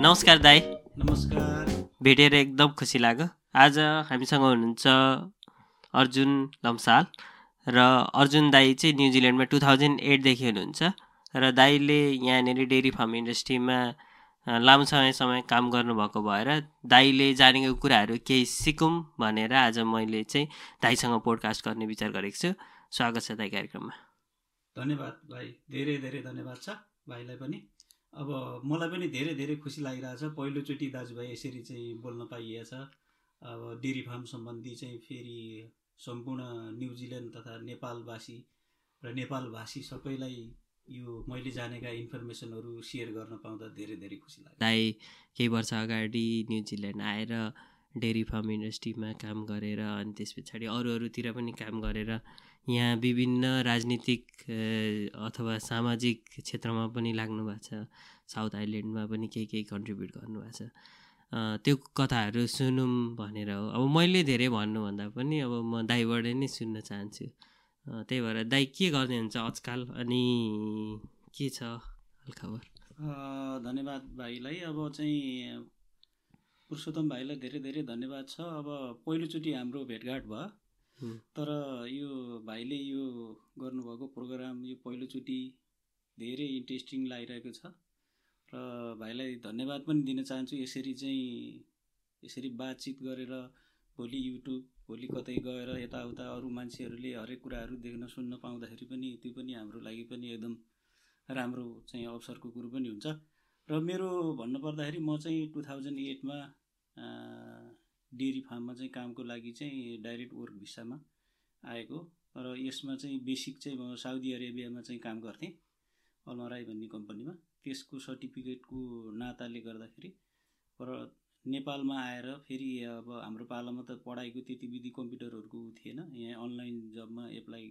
नमस्कार दाई। नमस्कार। भेटेर एकदम खुसी लाग्यो। आज हामीसँग हुनुहुन्छ अर्जुन लम्साल र अर्जुन दाई चाहिँ न्युजिल्यान्डमा टु थाउजन्ड एटदेखि हुनुहुन्छ र दाईले यहाँनिर डेरी फार्म इन्डस्ट्रीमा लामो समयसम्म काम गर्नुभएको भएर दाईले जानेको कुराहरू केही सिकौँ भनेर आज मैले चाहिँ दाईसँग पोडकास्ट गर्ने विचार गरेको छु। स्वागत छ दाई कार्यक्रममा। धन्यवाद भाइ। धेरै धेरै धन्यवाद छ भाइलाई पनि। अब मलाई पनि धेरै धेरै खुसी लागिरहेछ। पहिलोचोटि दाजुभाइ यसरी चाहिँ बोल्न पाइएछ। अब डेरी फार्म सम्बन्धी चाहिँ फेरि सम्पूर्ण न्युजिल्यान्ड तथा नेपालवासी र नेपालभाषी सबैलाई यो मैले जानेका इन्फर्मेसनहरू सेयर गर्न पाउँदा धेरै धेरै खुसी लाग्यो। दाई केही वर्ष अगाडि न्युजिल्यान्ड आएर डेरी फार्म इन्डस्ट्रीमा काम गरेर अनि त्यस पछाडि अरू अरूतिर पनि काम गरेर यहाँ विभिन्न राजनीतिक अथवा सामाजिक क्षेत्रमा पनि लाग्नु भएको छ। साउथ आइल्यान्डमा पनि केही केही कन्ट्रिब्युट गर्नुभएको छ। त्यो कथाहरू सुनौँ भनेर हो। अब मैले धेरै भन्नुभन्दा पनि अब म दाईबाट नै सुन्न चाहन्छु। त्यही भएर दाई के गर्ने हुन्छ आजकल? अनि के छ हालखबर धन्यवाद भाइलाई। अब चाहिँ पुरुषोत्तम भाइलाई धेरै धेरै धन्यवाद छ। अब पहिलोचोटि हाम्रो भेटघाट भयो। तर यो भाइले यो गर्नुभएको प्रोग्राम यो पहिलोचोटि धेरै इन्ट्रेस्टिङ लागिरहेको छ। र भाइलाई धन्यवाद पनि दिन चाहन्छु। यसरी चाहिँ यसरी बातचित गरेर भोलि युट्युब भोलि कतै गएर यताउता अरू मान्छेहरूले हरेक कुराहरू देख्न सुन्न पाउँदाखेरि पनि त्यो पनि हाम्रो लागि पनि एकदम राम्रो चाहिँ अवसरको कुरो पनि हुन्छ। र मेरो भन्नुपर्दाखेरि म चाहिँ टु थाउजन्ड एटमा डेरी फार्ममा चाहिँ कामको लागि चाहिँ डाइरेक्ट वर्क भिसामा आएको। र यसमा चाहिँ बेसिक चाहिँ म साउदी अरेबियामा चाहिँ काम गर्थेँ अलमराई भन्ने कम्पनीमा। त्यसको सर्टिफिकेटको नाताले गर्दाखेरि र नेपालमा आएर फेरि अब हाम्रो पालामा त पढाइको त्यति विधि कम्प्युटरहरूको थिएन यहाँ अनलाइन जबमा एप्लाई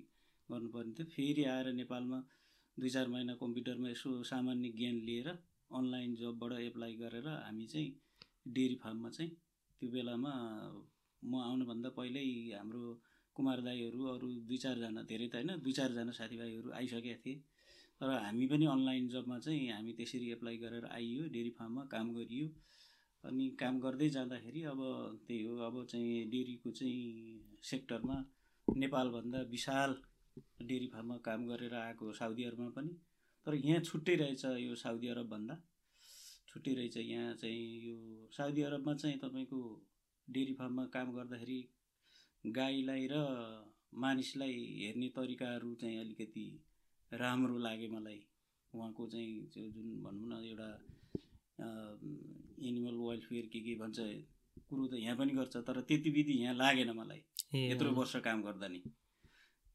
गर्नुपर्ने थियो। फेरि आएर नेपालमा दुई चार महिना कम्प्युटरमा यसो सामान्य ज्ञान लिएर अनलाइन जबबाट एप्लाई गरेर हामी चाहिँ डेरी फार्ममा चाहिँ त्यो बेलामा म आउनुभन्दा पहिल्यै हाम्रो कुमार दाईहरू अरू दुई चारजना धेरै त होइन दुई चारजना साथीभाइहरू आइसकेका थिए। तर हामी पनि अनलाइन जबमा चाहिँ हामी त्यसरी एप्लाई गरेर आइयो डेरी फार्ममा काम गरियो। अनि काम गर्दै जाँदाखेरि अब त्यही हो अब चाहिँ डेरीको चाहिँ सेक्टरमा नेपालभन्दा विशाल डेरी फार्ममा काम गरेर आएको साउदी अरबमा पनि। तर यहाँ छुट्टै रहेछ यो साउदी अरबभन्दा। छुट्टै रहेछ यहाँ चाहिँ यो साउदी अरबमा चाहिँ तपाईँको डेरी फार्ममा काम गर्दाखेरि गाईलाई र मानिसलाई हेर्ने तरिकाहरू चाहिँ अलिकति राम्रो लाग्यो मलाई। उहाँको चाहिँ त्यो जुन भनौँ न एउटा एनिमल वेलफेयर के के भन्छ कुरो त यहाँ पनि गर्छ तर त्यति विधि यहाँ लागेन मलाई। यत्रो वर्ष काम गर्दा नि।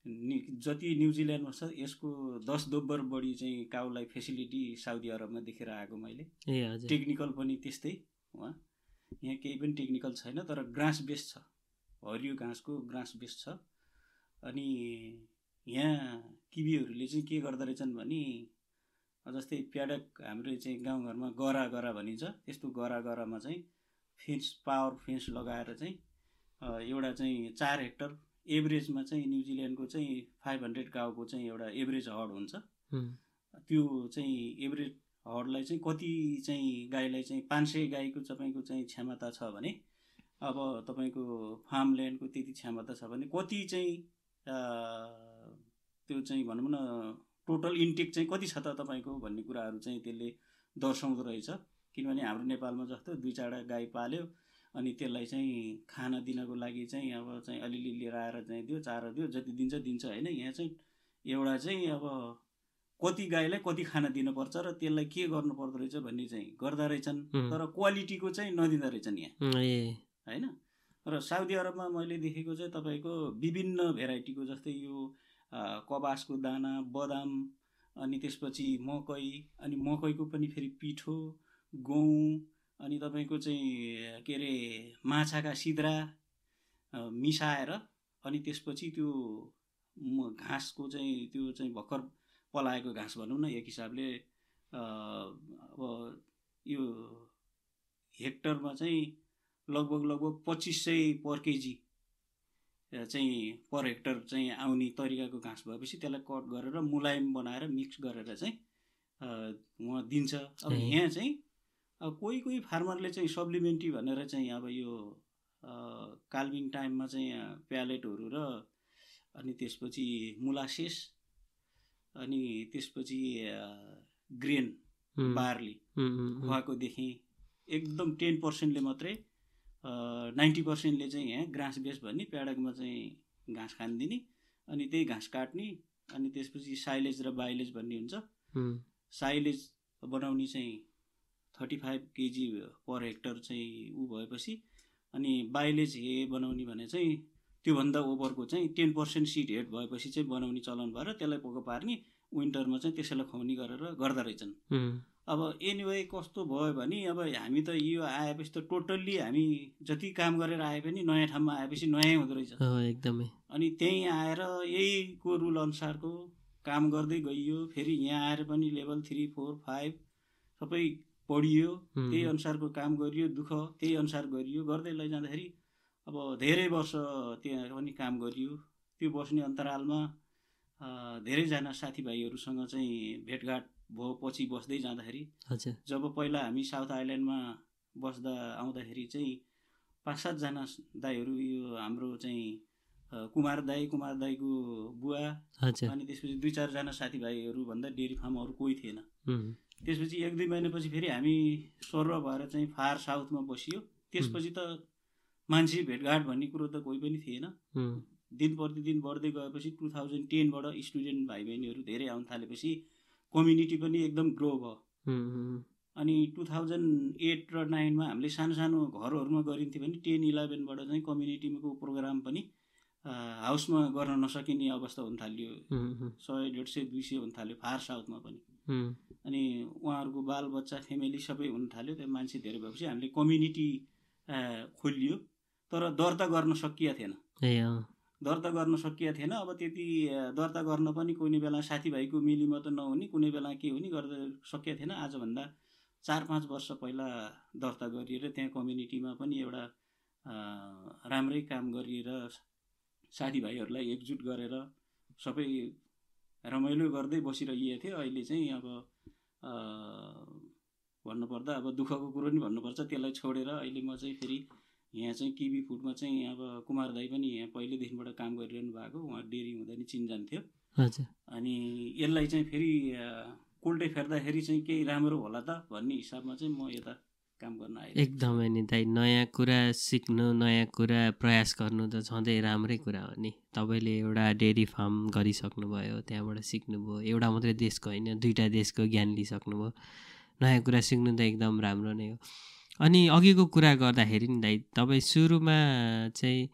नि- जति न्युजिल्यान्डमा छ यसको दस दोब्बर बढी चाहिँ काउलाई फेसिलिटी साउदी अरबमा देखेर आएको मैले। टेक्निकल पनि त्यस्तै उहाँ यहाँ केही पनि टेक्निकल छैन तर ग्रास बेस छ। हरियो घाँसको ग्रास बेस छ। अनि यहाँ किबीहरूले चाहिँ के गर्दो रहेछन् भने जस्तै प्याडक हाम्रो चाहिँ गाउँघरमा गरा गरा भनिन्छ। त्यस्तो गरा गरामा चाहिँ फेन्स पावर फेन्स लगाएर चाहिँ एउटा चाहिँ चार हेक्टर एभरेजमा चाहिँ न्युजिल्यान्डको चाहिँ फाइभ हन्ड्रेड गाउँको चाहिँ एउटा एभरेज हड हुन्छ। त्यो चाहिँ एभरेज हडलाई चाहिँ कति चाहिँ गाईलाई चाहिँ पाँच सय गाईको तपाईँको चाहिँ क्षमता छ भने अब तपाईँको फार्म ल्यान्डको त्यति क्षमता छ भने कति चाहिँ त्यो चाहिँ भनौँ न टोटल इन्टेक चाहिँ कति छ त तपाईँको भन्ने कुराहरू चाहिँ त्यसले दर्शाउँदो रहेछ किनभने हाम्रो नेपालमा जस्तो दुई चारवटा गाई पाल्यो अनि त्यसलाई चाहिँ खाना दिनको लागि चाहिँ अब चाहिँ अलिअलि लिएर आएर चाहिँ दियो चारो दियो जति दिन्छ दिन्छ होइन। यहाँ चाहिँ एउटा चाहिँ अब कति गाईलाई कति खाना दिनुपर्छ र त्यसलाई के गर्नु पर्दो रहेछ भन्ने चाहिँ गर्दा रहेछन्। तर क्वालिटीको चाहिँ नदिँदो रहेछन् यहाँ। होइन? र साउदी अरबमा मैले देखेको चाहिँ तपाईँको विभिन्न भेराइटीको जस्तै यो कबासको दाना बदाम अनि त्यसपछि मकै अनि मकैको पनि फेरि पिठो गहुँ अनि तपाईँको चाहिँ के अरे माछाका सिद्रा मिसाएर अनि त्यसपछि त्यो घाँसको चाहिँ त्यो चाहिँ भर्खर पलाएको घाँस भनौँ न एक हिसाबले अब यो हेक्टरमा चाहिँ लगभग लगभग पच्चिस सय पर केजी चाहिँ पर हेक्टर चाहिँ आउने तरिकाको घाँस भएपछि त्यसलाई कट गरेर मुलायम बनाएर मिक्स गरेर चाहिँ उहाँ दिन्छ अब। यहाँ चाहिँ कोही कोही फार्मरले चाहिँ सप्लिमेन्ट्री भनेर चाहिँ अब यो काल्भिङ टाइममा चाहिँ प्यालेटहरू र अनि त्यसपछि मुलासेस अनि त्यसपछि ग्रेन बार्ली खुवाएको देखेँ एकदम टेन पर्सेन्टले मात्रै नाइन्टी पर्सेन्टले चाहिँ यहाँ घाँस बेस भन्ने प्याडकमा चाहिँ घाँस खानिदिने अनि त्यही घाँस काट्ने अनि त्यसपछि साइलेज र बाइलेज भन्ने हुन्छ। साइलेज बनाउने चाहिँ thirty five KG per hectare चाहिँ ऊ भएपछि अनि बाइलेज हे बनाउने भने चाहिँ त्योभन्दा ओभरको चाहिँ टेन पर्सेन्ट सिट हेड भएपछि चाहिँ बनाउने चलन भएर त्यसलाई पोको पार्ने विन्टरमा चाहिँ त्यसैलाई खुवाउने गरेर गर्दा रहेछन्। अब एनिवे कस्तो भयो भने अब हामी त यो आएपछि त टोटल्ली हामी जति काम गरेर आए पनि नयाँ ठाउँमा आएपछि नयाँ हुँदो रहेछ। एकदमै। अनि त्यहीँ आएर यहीको रुल अनुसारको काम गर्दै गइयो फेरि यहाँ आएर पनि लेभल थ्री फोर फाइभ सबै पढियो त्यही अनुसारको काम गरियो दुःख त्यही अनुसार गरियो। गर्दै लैजाँदाखेरि अब धेरै वर्ष त्यहाँ पनि काम गरियो। त्यो बस्ने अन्तरालमा धेरैजना साथीभाइहरूसँग चाहिँ भेटघाट भयो पछि बस्दै जाँदाखेरि जब पहिला हामी साउथ आइल्यान्डमा बस्दा आउँदाखेरि चाहिँ पाँच सातजना दाईहरू यो हाम्रो चाहिँ कुमार दाई कुमार दाईको बुवा अनि त्यसपछि दुई चारजना साथीभाइहरू भन्दा डेरी फार्महरू कोही थिएन। त्यसपछि एक दुई महिनापछि फेरि हामी सर्व भएर चाहिँ फार साउथमा बसियो। त्यसपछि त मान्छे भेटघाट भन्ने कुरो त कोही पनि थिएन। दिन प्रतिदिन बढ्दै गएपछि टु थाउजन्ड टेनबाट स्टुडेन्ट भाइ बहिनीहरू धेरै आउन थालेपछि कम्युनिटी पनि एकदम ग्रो भयो। अनि टु थाउजन्ड एट र नाइनमा हामीले सानो सानो घरहरूमा गरिन्थ्यो भने टेन इलेभेनबाट चाहिँ कम्युनिटीको प्रोग्राम पनि हाउसमा गर्न नसकिने अवस्था हुन थाल्यो। सय डेढ सय दुई सय हुन थाल्यो फार साउथमा पनि। अनि उहाँहरूको बालबच्चा फ्यामिली सबै हुन थाल्यो त्यहाँ मान्छे धेरै भएपछि हामीले कम्युनिटी खोलियो। तर दर्ता गर्न सकिएको थिएन। दर्ता गर्न सकिएको थिएन। अब त्यति दर्ता गर्न पनि कुनै बेला साथीभाइको मिलिमत नहुने कुनै बेला के हुने गर्दा सकिएको थिएन। आजभन्दा चार पाँच वर्ष पहिला दर्ता गरिएर त्यहाँ कम्युनिटीमा पनि एउटा राम्रै काम गरिएर साथीभाइहरूलाई एकजुट गरेर सबै रमाइलो गर्दै बसिरहेको थियो अहिले चाहिँ अब भन्नुपर्दा अब दुःखको कुरो नि भन्नुपर्छ त्यसलाई छोडेर अहिले म चाहिँ फेरि यहाँ चाहिँ किबी फुडमा चाहिँ अब कुमार दाई पनि यहाँ पहिल्यैदेखिबाट काम गरिरहनु भएको। उहाँ डेरी हुँदा नि चिन्जान्थ्यो हजुर अनि यसलाई चाहिँ फेरि अ, उल्टै फेर्दाखेरि चाहिँ केही राम्रो होला त भन्ने हिसाबमा चाहिँ म यता काम गर्न एकदमै नि दाइ नयाँ कुरा सिक्नु नयाँ कुरा प्रयास गर्नु त छँदै राम्रै कुरा हो नि। तपाईँले एउटा डेरी फार्म गरिसक्नुभयो त्यहाँबाट सिक्नुभयो एउटा मात्रै देशको होइन दुईवटा देशको ज्ञान लिइसक्नुभयो। नयाँ कुरा सिक्नु त एकदम राम्रो नै हो। अनि अघिको कुरा गर्दाखेरि नि दाइ तपाईँ सुरुमा चाहिँ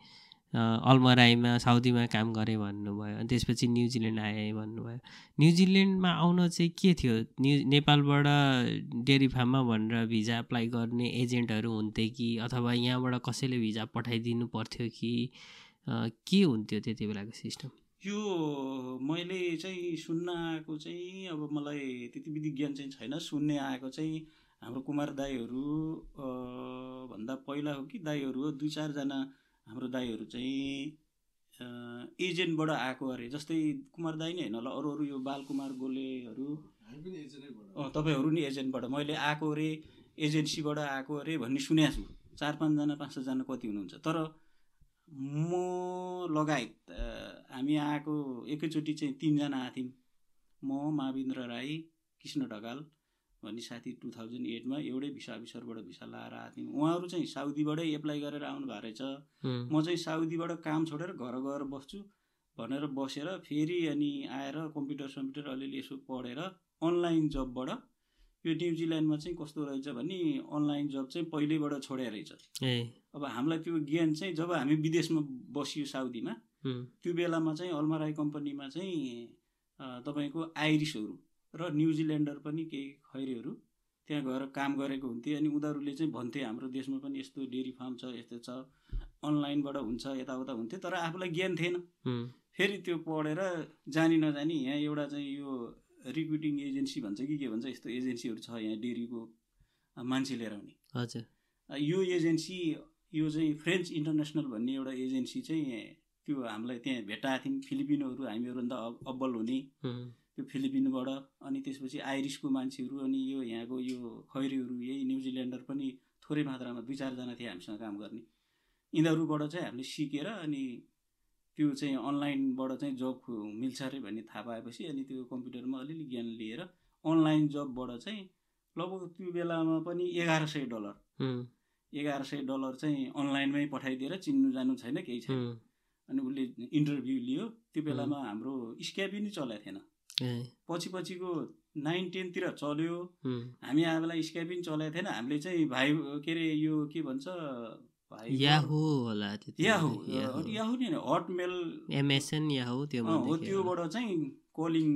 अल्मराईमा साउदीमा काम गरेँ भन्नुभयो अनि त्यसपछि न्युजिल्यान्ड आएँ भन्नुभयो। न्युजिल्यान्डमा आउन चाहिँ के थियो? न्यु नेपालबाट डेरी फार्ममा भनेर भिजा एप्लाई गर्ने एजेन्टहरू हुन्थे कि? अथवा यहाँबाट कसैले भिजा पठाइदिनु पर्थ्यो कि? के हुन्थ्यो त्यति बेलाको सिस्टम? यो मैले चाहिँ सुन्न आएको चाहिँ अब मलाई त्यति विधि ज्ञान चाहिँ छैन। सुन्ने आएको चाहिँ हाम्रो कुमार दाईहरू भन्दा पहिला हो कि दाईहरू हो दुई चारजना हाम्रो दाईहरू चाहिँ एजेन्टबाट आएको अरे। जस्तै कुमार दाई नै होइन होला अरू अरू यो बालकुमार गोलेहरू। अँ, तपाईँहरू नि एजेन्टबाट। मैले आएको अरे एजेन्सीबाट आएको अरे भन्ने सुनेको छु। चार पाँचजना पाँच छजना कति हुनुहुन्छ? तर म लगायत हामी आएको एकैचोटि चाहिँ तिनजना आएको थियौँ म महाविन्द्र राई कृष्ण ढकाल भन्ने साथी टु थाउजन्ड एटमा एउटै भिसा अफिसरबाट भिसा लाएर आएको थियौँ उहाँहरू चाहिँ साउदीबाटै एप्लाई गरेर आउनु भएको रहेछ। म चाहिँ साउदीबाट काम छोडेर घर गएर बस्छु भनेर बसेर फेरि अनि आएर कम्प्युटर सम्प्युटर अलिअलि यसो पढेर अनलाइन जबबाट यो न्युजिल्यान्डमा चाहिँ कस्तो रहेछ भने अनलाइन जब चाहिँ पहिल्यैबाट छोडे रहेछ। अब हामीलाई त्यो ज्ञान चाहिँ जब हामी विदेशमा बसियो साउदीमा त्यो बेलामा चाहिँ अल्माराई कम्पनीमा चाहिँ तपाईँको आइरिसहरू र न्युजिल्यान्डर पनि केही खैरेहरू त्यहाँ गएर काम गरेको हुन्थे अनि उनीहरूले चाहिँ भन्थे हाम्रो देशमा पनि यस्तो डेरी फार्म छ यस्तो छ। अनलाइनबाट हुन्छ यताउता हुन्थ्यो तर आफूलाई ज्ञान थिएन। फेरि त्यो पढेर जानी नजानी यहाँ एउटा चाहिँ यो रिक्रुटिङ एजेन्सी भन्छ कि के भन्छ यस्तो एजेन्सीहरू छ यहाँ डेरीको मान्छे लिएर आउने। हजुर। यो एजेन्सी यो चाहिँ फ्रेन्च इन्टरनेसनल भन्ने एउटा एजेन्सी चाहिँ त्यो हामीलाई त्यहाँ भेटाएको थियौँ। फिलिपिनोहरू हामीहरूभन्दा अब्बल हुने। त्यो फिलिपिनबाट अनि त्यसपछि आइरिसको मान्छेहरू अनि यो यहाँको यो खैरीहरू यही न्युजिल्यान्डर पनि थोरै मात्रामा दुई चारजना थिए हामीसँग काम गर्ने। यिनीहरूबाट चाहिँ हामीले सिकेर अनि त्यो चाहिँ अनलाइनबाट चाहिँ जब मिल्छ अरे भन्ने थाहा पाएपछि अनि त्यो कम्प्युटरमा अलिअलि ज्ञान लिएर अनलाइन जबबाट चाहिँ लगभग त्यो बेलामा पनि एघार सय डलर। एघार सय डलर चाहिँ अनलाइनमै पठाइदिएर चिन्नु जानु छैन केही छैन। अनि उसले इन्टरभ्यू लियो। त्यो बेलामा हाम्रो स्क्याबी नै चलेको थिएन। पछि पछिको नाइन टेनतिर चल्यो। हामी स्क्याबी पनि चलेको थिएन। हामीले चाहिँ भाइ के अरे यो के भन्छ याहु होला याहु। याहु। नि हटमेल। एमएसएन याहु त्यो अँ, हो। त्योबाट चाहिँ कलिङ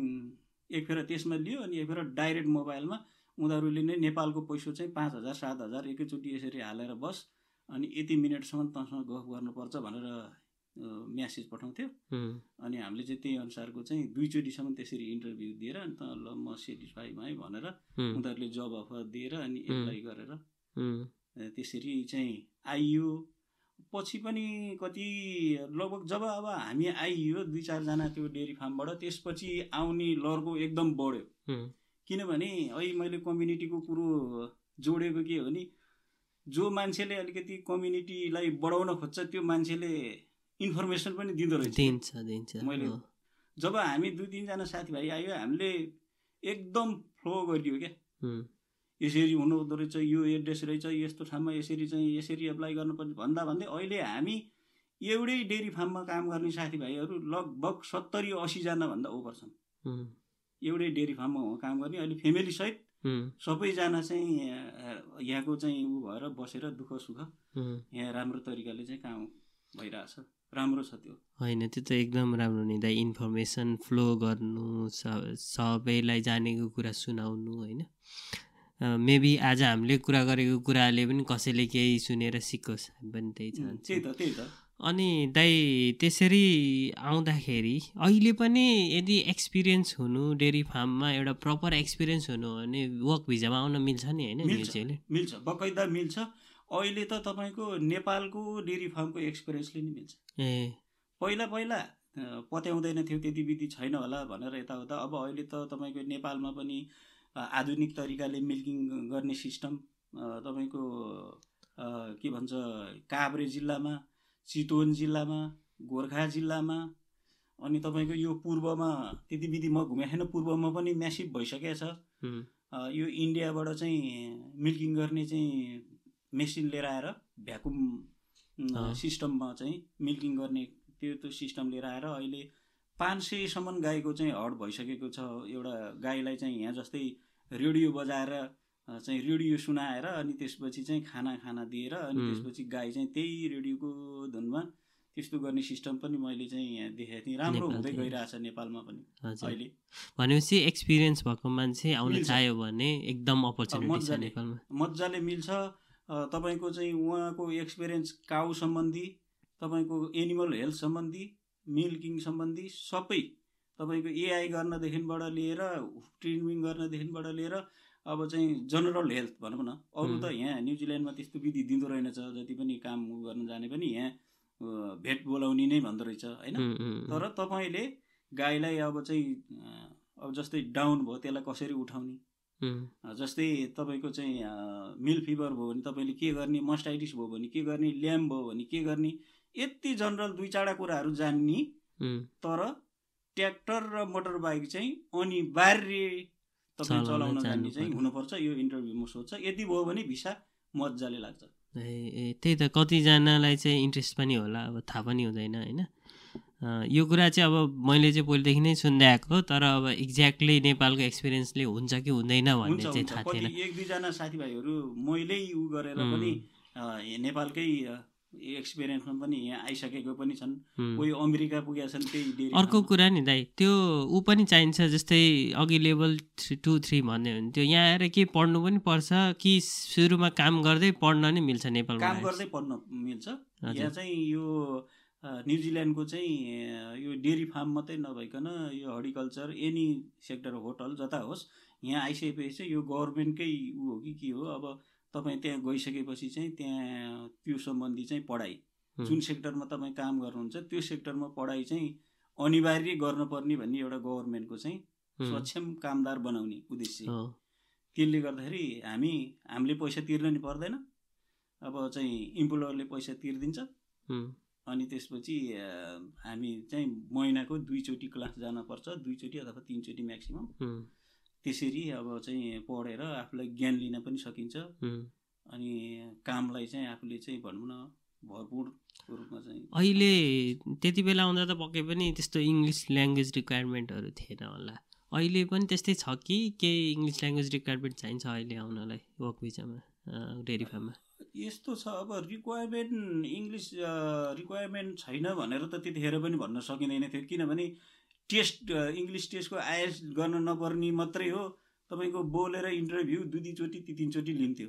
एक फेर त्यसमा लियो अनि एक फेर डाइरेक्ट मोबाइलमा उनीहरूले नै नेपालको पैसा चाहिँ पाँच हजार सात हजार एकैचोटि यसरी हालेर बस अनि यति मिनटसम्म तँसँग गफ गर्नुपर्छ भनेर म्यासेज पठाउँथ्यो। अनि हामीले चाहिँ त्यही अनुसारको चाहिँ दुईचोटिसम्म त्यसरी इन्टरभ्यू दिएर अनि त ल म सेटिस्फाई भएँ भनेर उनीहरूले जब अफर दिएर अनि एप्लाई गरेर त्यसरी चाहिँ आइयो। पछि पनि कति लगभग जब अब हामी आइयो दुई चारजना त्यो डेरी फार्मबाट त्यसपछि आउने लर्को एकदम बढ्यो। किनभने अहिले मैले कम्युनिटीको कुरो जोडेको के हो भने जो मान्छेले अलिकति कम्युनिटीलाई बढाउन खोज्छ त्यो मान्छेले इन्फर्मेसन पनि दिँदो रहेछ। दिन्छ दिन्छ मैले। जब हामी दुई तिनजना साथीभाइ आयो हामीले एकदम फ्लो गरिदियो क्या। यसरी हुनुहुँदो रहेछ यो एड्रेस रहेछ यस्तो ठाउँमा यसरी चाहिँ यसरी एप्लाई गर्नुपर्छ भन्दा भन्दै अहिले हामी एउटै डेरी फार्ममा काम गर्ने साथीभाइहरू लगभग सत्तरी असीजना भन्दा ओभर छन्। एउटै डेरी फार्ममा हो काम गर्ने अहिले फ्यामिली सहित उम्, सबैजना चाहिँ यहाँको चाहिँ ऊ भएर बसेर दुःख सुख। यहाँ राम्रो तरिकाले चाहिँ काम भइरहेछ। राम्रो छ त्यो। होइन त्यो त एकदम राम्रो नि दाइ इन्फर्मेसन फ्लो गर्नु सबैलाई जानेको कुरा सुनाउनु होइन। मेबी आज हामीले कुरा गरेको कुराले पनि कसैले केही सुनेर सिकोस् हामी पनि त्यही चाहन्छौँ। त्यही त त्यही त। अनि दाइ त्यसरी आउँदाखेरि अहिले पनि यदि एक्सपिरियन्स हुनु डेरी फार्ममा एउटा प्रपर एक्सपिरियन्स हुनु हो भने वर्क भिजामा आउन मिल्छ नि होइन मिल्छ बकैदा मिल्छ। अहिले त तपाईँको नेपालको डेरी फार्मको एक्सपिरियन्सले नि मिल्छ। ए। पहिला पहिला पत्याउँदैन थियो त्यति विधि छैन होला भनेर यताउता। अब अहिले त तपाईँको नेपालमा पनि आधुनिक तरिकाले मिल्किङ गर्ने सिस्टम तपाईँको के भन्छ काभ्रे जिल्लामा चितवन जिल्लामा गोर्खा जिल्लामा अनि तपाईँको यो पूर्वमा त्यति विधि म घुमेको छैन पूर्वमा पनि म्यासिभ भइसकेको छ। यो इन्डियाबाट चाहिँ मिल्किङ गर्ने चाहिँ मेसिन लिएर आएर भ्याकुम। सिस्टममा चाहिँ मिल्किङ गर्ने त्यो त्यो सिस्टम लिएर आएर अहिले पाँच सयसम्म गाईको चाहिँ हड भइसकेको छ एउटा गाईलाई चाहिँ यहाँ जस्तै रेडियो बजाएर चाहिँ रेडियो सुनाएर अनि त्यसपछि चाहिँ खाना खाना दिएर अनि। त्यसपछि गाई चाहिँ त्यही रेडियोको धुनमा त्यस्तो गर्ने सिस्टम पनि मैले चाहिँ यहाँ देखेको थिएँ राम्रो हुँदै। गइरहेछ नेपालमा पनि अहिले भनेपछि एक्सपिरियन्स भएको मान्छे आउन। चाह्यो भने एकदम अपर्च्युनिटी छ मजाले। नेपालमा मजाले मिल्छ तपाईँको चाहिँ उहाँको एक्सपिरियन्स काउ सम्बन्धी तपाईँको एनिमल हेल्थ सम्बन्धी मिल्किङ सम्बन्धी सबै तपाईँको एआई गर्नदेखिबाट लिएर ट्रिमिङ गर्नदेखिबाट लिएर अब चाहिँ जनरल हेल्थ भनौँ न। अरू त यहाँ न्युजिल्यान्डमा त्यस्तो विधि दिँदो रहेनछ जति पनि काम गर्न जाने पनि यहाँ भेट बोलाउने नै भन्दो रहेछ होइन? तर तपाईँले गाईलाई अब चाहिँ अब जस्तै डाउन भयो त्यसलाई कसरी उठाउने? जस्तै तपाईँको चाहिँ मिल फिभर भयो भने तपाईँले के गर्ने मस्टाइटिस भयो भने के गर्ने ल्याम्प भयो भने के गर्ने यति जनरल दुई चारवटा कुराहरू जान्ने। तर ट्र्याक्टर र मोटर बाइक चाहिँ अनिवार्य तपाईँ चलाउन जान्ने जानु चाहिँ। हुनुपर्छ। यो इन्टरभ्यूमा सोध्छ। यति भयो भने भिसा मजाले लाग्छ। ए ए त्यही त कतिजनालाई चाहिँ इन्ट्रेस्ट पनि होला अब थाहा पनि हुँदैन होइन? यो कुरा चाहिँ अब मैले चाहिँ पहिलेदेखि नै सुन्दै आएको तर अब एक्ज्याक्टली नेपालको एक्सपिरियन्सले हुन्छ कि हुँदैन भन्ने चाहिँ थाहा थिएन एक दुईजना साथीभाइहरू मैले ऊ गरेर पनि नेपालकै एक्सपिरियन्समा पनि यहाँ आइसकेको पनि छन्। कोही अमेरिका पुगेका छन् त्यही अर्को। कुरा नि दाइ त्यो ऊ पनि चाहिन्छ जस्तै अघि लेभल थ्री टू थ्री भन्यो भने त्यो यहाँ आएर के पढ्नु पनि पर्छ कि सुरुमा काम गर्दै पढ्न नै मिल्छ नेपालमा काम? गर्दै पढ्न मिल्छ। यहाँ चाहिँ यो न्युजिल्यान्डको चाहिँ यो डेरी फार्म मात्रै नभइकन यो हर्टिकल्चर एनी सेक्टर होटल जता होस् यहाँ आइसकेपछि चाहिँ यो गभर्मेन्टकै ऊ हो कि के हो अब तपाईँ त्यहाँ गइसकेपछि चाहिँ त्यहाँ त्यो सम्बन्धी चाहिँ पढाइ। जुन सेक्टरमा तपाईँ काम गर्नुहुन्छ त्यो सेक्टरमा पढाइ चाहिँ अनिवार्य गर्नुपर्ने भन्ने एउटा गभर्मेन्टको चाहिँ सक्षम कामदार बनाउने उद्देश्य। हो, त्यसले गर्दाखेरि हामी हामीले पैसा तिर्न नि पर्दैन। अब चाहिँ इम्प्लोयरले पैसा तिरिदिन्छ। अनि त्यसपछि हामी चाहिँ महिनाको दुईचोटि क्लास जानुपर्छ। दुईचोटि अथवा तिनचोटि म्याक्सिमम्। त्यसरी अब चाहिँ पढेर आफूलाई ज्ञान लिन पनि सकिन्छ। अनि कामलाई चाहिँ आफूले चाहिँ भनौँ न भरपुर रूपमा चाहिँ अहिले त्यति बेला आउँदा त पक्कै पनि त्यस्तो इङ्ग्लिस ल्याङ्ग्वेज रिक्वायरमेन्टहरू थिएन होला। अहिले पनि त्यस्तै छ कि केही इङ्ग्लिस ल्याङ्ग्वेज रिक्वायरमेन्ट चाहिन्छ अहिले आउनलाई वर्क भिजामा डेरी फार्ममा? यस्तो छ अब रिक्वायरमेन्ट इङ्ग्लिस रिक्वायरमेन्ट छैन भनेर त त्यतिखेर पनि भन्न सकिँदैन थियो। किनभने टेस्ट इङ्ग्लिस टेस्टको आइएस गर्न नपर्ने मात्रै हो। तपाईँको बोलेर इन्टरभ्यू दुई दुईचोटि ती तिनचोटि लिन्थ्यो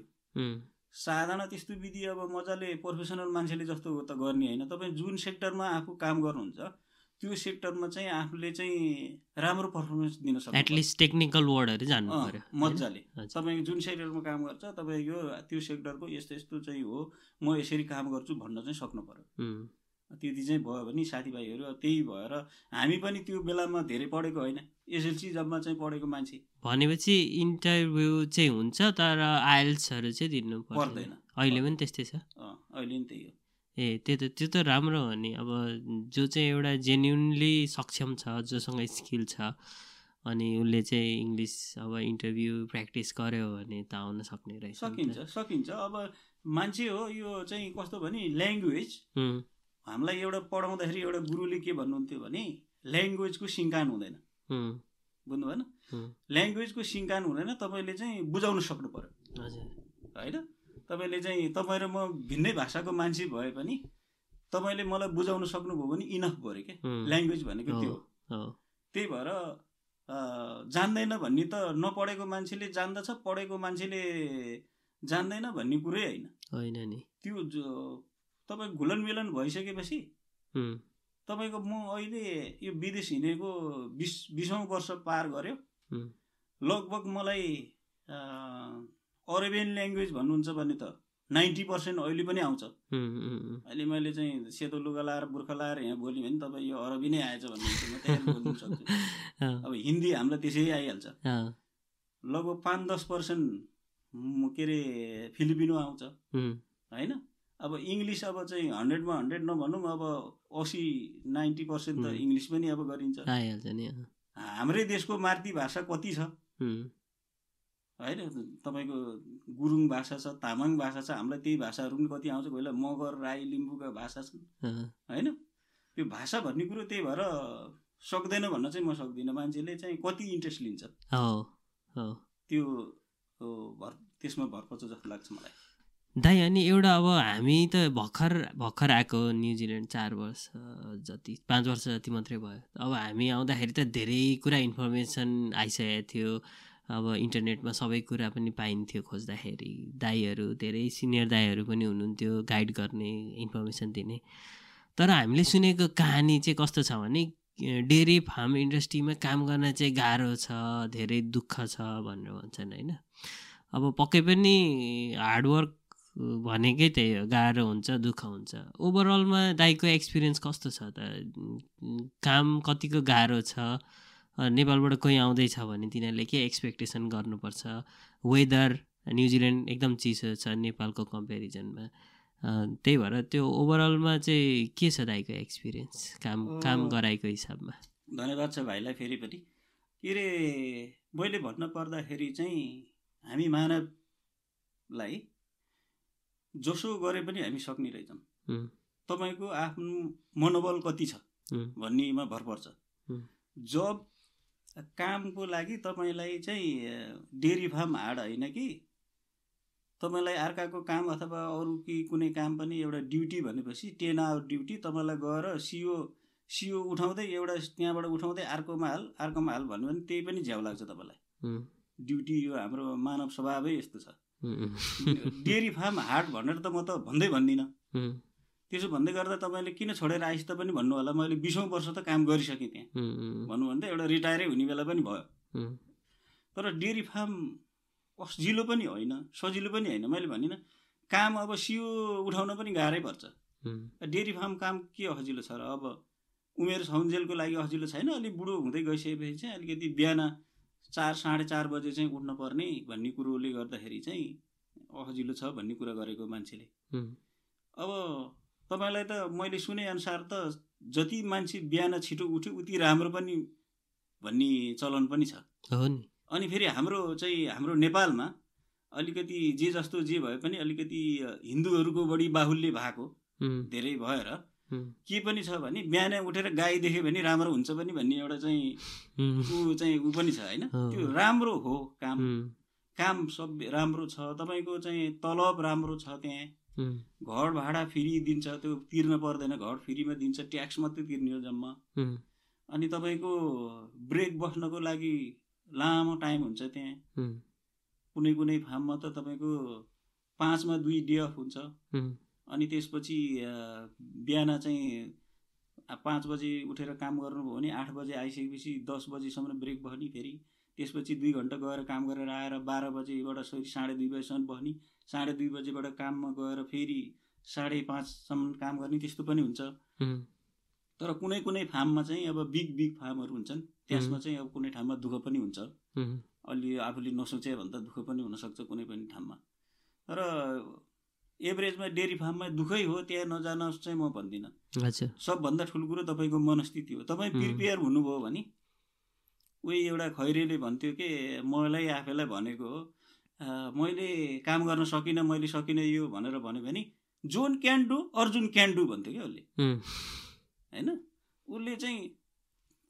साधारण त्यस्तो विधि अब मजाले प्रोफेसनल मान्छेले जस्तो त गर्ने होइन। तपाईँ जुन सेक्टरमा आफू काम गर्नुहुन्छ त्यो सेक्टरमा चाहिँ आफूले चाहिँ राम्रो पर्फर्मेन्स दिन सक्नु एटलिस्ट टेक्निकल वर्डहरू जान्नु पऱ्यो? मजाले। तपाईँ जुन सेक्टरमा काम गर्छ तपाईँको त्यो सेक्टरको यस्तो यस्तो चाहिँ हो म यसरी काम गर्छु भन्न चाहिँ सक्नु पऱ्यो त्यति चाहिँ भयो भने साथीभाइहरू त्यही भएर हामी पनि त्यो बेलामा धेरै पढेको होइन। एसएलसी जबमा चाहिँ पढेको मान्छे। भनेपछि इन्टरभ्यू चाहिँ हुन्छ तर आइएल्सहरू चाहिँ दिनु पर्दैन। अहिले पनि त्यस्तै छ? अँ, अहिले नि त्यही हो। ए त्यो त त्यो त राम्रो हो नि। अब जो चाहिँ एउटा जेन्युनली सक्षम छ जोसँग स्किल छ अनि उसले चाहिँ इङ्ग्लिस अब इन्टरभ्यू प्र्याक्टिस गर्यो भने त आउन सक्ने रहेछ। सकिन्छ सकिन्छ। अब मान्छे हो यो चाहिँ कस्तो भने ल्याङ्ग्वेज। हामीलाई एउटा पढाउँदाखेरि एउटा गुरुले के भन्नुहुन्थ्यो भने ल्याङ्ग्वेजको सिङ्कान हुँदैन। बुझ्नु भएन ल्याङ्ग्वेजको सिङ्कान हुँदैन तपाईँले चाहिँ बुझाउन सक्नु पऱ्यो हजुर। होइन? तपाईँले चाहिँ तपाईँ र म भिन्नै भाषाको मान्छे भए पनि तपाईँले मलाई बुझाउन सक्नुभयो भने इनफ पऱ्यो क्या। ल्याङ्ग्वेज भनेको त्यो हो। त्यही भएर जान्दैन भन्ने त नपढेको मान्छेले जान्दछ पढेको मान्छेले जान्दैन भन्ने कुरै होइन। होइन नि। त्यो तपाईँ घुलन मिलन भइसकेपछि तपाईँको म अहिले यो विदेश हिँडेको बिस बिसौँ वर्ष पार गऱ्यो। लगभग मलाई अरेबियन ल्याङ्ग्वेज भन्नुहुन्छ भने त नाइन्टी पर्सेन्ट अहिले पनि आउँछ। अहिले मैले चाहिँ सेतो लुगा लाएर बुर्खा लाएर यहाँ बोल्यो भने तपाईँ यो अरबी नै आएछ भन्नुहुन्छ म त्यही बोल्नु सक्छु अब हिन्दी हामीलाई त्यसै आइहाल्छ। लगभग पाँच दस पर्सेन्ट के अरे फिलिपिनो आउँछ। होइन? अब इङ्ग्लिस अब चाहिँ हन्ड्रेडमा हन्ड्रेड नभनौँ अब असी नाइन्टी पर्सेन्ट त। इङ्ग्लिस पनि अब गरिन्छ। आइहाल्छ नि हाम्रै देशको मातृभाषा कति छ? होइन? तपाईँको गुरुङ भाषा छ तामाङ भाषा छ हामीलाई त्यही भाषाहरू पनि कति आउँछ कोही बेला मगर राई लिम्बूका भाषा छन्। होइन? त्यो भाषा भन्ने कुरो त्यही भएर सक्दैन भन्न चाहिँ म सक्दिनँ। मान्छेले चाहिँ कति इन्ट्रेस्ट लिन्छ। त्यो भर त्यसमा भर पर्छ जस्तो लाग्छ मलाई। दाइ अनि एउटा अब हामी त भर्खर भर्खर आएको न्युजिल्यान्ड चार वर्ष जति पाँच वर्ष जति मात्रै भयो। अब हामी आउँदाखेरि त धेरै कुरा इन्फर्मेसन आइसकेको थियो। अब इन्टरनेटमा सबै कुरा पनि पाइन्थ्यो खोज्दाखेरि। दाईहरू धेरै सिनियर दाईहरू पनि हुनुहुन्थ्यो गाइड गर्ने इन्फर्मेसन दिने। तर हामीले सुनेको कहानी चाहिँ कस्तो छ भने डेरी फार्म इन्डस्ट्रीमा काम गर्न चाहिँ गाह्रो छ धेरै दुःख छ भनेर भन्छन् होइन? अब पक्कै पनि हार्डवर्क भनेकै त्यही हो गाह्रो हुन्छ दुःख हुन्छ। ओभरअलमा दाइको एक्सपिरियन्स कस्तो छ त? काम कतिको गाह्रो छ? नेपालबाट कोही आउँदैछ भने तिनीहरूले के एक्सपेक्टेसन गर्नुपर्छ? वेदर न्युजिल्यान्ड एकदम चिसो छ नेपालको कम्पेरिजनमा त्यही भएर त्यो ओभरअलमा चाहिँ के छ दाइको एक्सपिरियन्स काम काम। गराएको हिसाबमा। धन्यवाद छ भाइलाई फेरि पनि। के अरे मैले भन्न पर्दाखेरि चाहिँ हामी मानवलाई जसो गरे पनि हामी सक्ने रहेछौँ। तपाईँको आफ्नो मनोबल कति छ भन्नेमा भर पर्छ। जब कामको लागि तपाईँलाई चाहिँ डेरी फार्म हार्ड होइन कि? तपाईँलाई अर्काको काम अथवा अरू कि कुनै काम पनि एउटा ड्युटी भनेपछि टेन आवर ड्युटी तपाईँलाई गएर सिओ सिओ उठाउँदै एउटा त्यहाँबाट उठाउँदै अर्कोमा हाल अर्कोमा हाल भन्यो भने त्यही पनि झ्याउ लाग्छ तपाईँलाई। ड्युटी यो हाम्रो मानव स्वभावै यस्तो छ। डेरी फार्म हार्ड भनेर त म त भन्दै भन्दिनँ। त्यसो भन्दै गर्दा तपाईँले किन छोडेर आइस त पनि भन्नु होला मैले बिसौँ वर्ष त काम गरिसकेँ त्यहाँ हुँ, हुँ, भनौँ भने त एउटा रिटायरै हुने बेला पनि भयो। तर डेरी फार्म सजिलो पनि होइन सजिलो पनि होइन। मैले भनिनँ काम अब सियो उठाउन पनि गाह्रै पर्छ। डेरी फार्म काम के सजिलो छ र अब उमेर छौन्जेलको लागि सजिलो छैन अलिक बुढो हुँदै गइसकेपछि चाहिँ अलिकति बिहान चार साढे चार बजे चाहिँ उठ्नुपर्ने भन्ने कुरोले गर्दाखेरि चाहिँ असजिलो छ भन्ने कुरा गरेको मान्छेले। अब तपाईँलाई त मैले सुनेअनुसार त जति मान्छे बिहान छिटो उठ्यो उति राम्रो पनि भन्ने चलन पनि छ। हो नि। अनि फेरि हाम्रो चाहिँ हाम्रो नेपालमा अलिकति जे जस्तो जे भए पनि अलिकति हिन्दूहरूको बढी बाहुल्य भएको धेरै भएर के पनि छ भने बिहान उठेर गाई देख्यो भने राम्रो हुन्छ पनि भन्ने एउटा चाहिँ ऊ चाहिँ ऊ पनि छ होइन। त्यो राम्रो हो काम। काम सब राम्रो छ तपाईँको चाहिँ तलब राम्रो छ त्यहाँ। घर भाडा फ्री दिन्छ त्यो तिर्न पर्दैन। घर फ्रीमा दिन्छ ट्याक्स मात्रै तिर्ने हो जम्मा। अनि तपाईँको ब्रेक बस्नको लागि लामो टाइम हुन्छ त्यहाँ। कुनै कुनै फार्ममा त तपाईँको पाँचमा दुई डे अफ हुन्छ। अनि त्यसपछि बिहान चाहिँ पाँच बजे उठेर काम गर्नुभयो भने आठ बजे आइसकेपछि दस बजीसम्म ब्रेक बस्ने फेरि। त्यसपछि दुई घन्टा गएर काम गरेर आएर बाह्र बजेबाट साढे दुई बजीसम्म बस्ने साढे दुई बजेबाट काममा गएर फेरि साढे पाँचसम्म काम गर्ने त्यस्तो पनि हुन्छ। तर कुनै कुनै फार्ममा चाहिँ अब बिग बिग फार्महरू हुन्छन् त्यसमा चाहिँ अब कुनै ठाउँमा दुःख पनि हुन्छ। अलि आफूले नसोचे भन्दा दुःख पनि हुनसक्छ कुनै पनि ठाउँमा। तर एभरेजमा डेरी फार्ममा दुःखै हो त्यहाँ नजानुहोस् चाहिँ म भन्दिनँ। सबभन्दा ठुलो कुरो तपाईँको मनस्थिति हो। तपाईँ। प्रिपेयर हुनुभयो भने उही एउटा खैरेले भन्थ्यो कि मलाई आफैलाई भनेको हो "अ, मैले काम गर्न सकिनँ मैले सकिनँ यो भनेर भन्यो भने John can do Arjun can do भन्थ्यो क्या उसले। होइन? उसले चाहिँ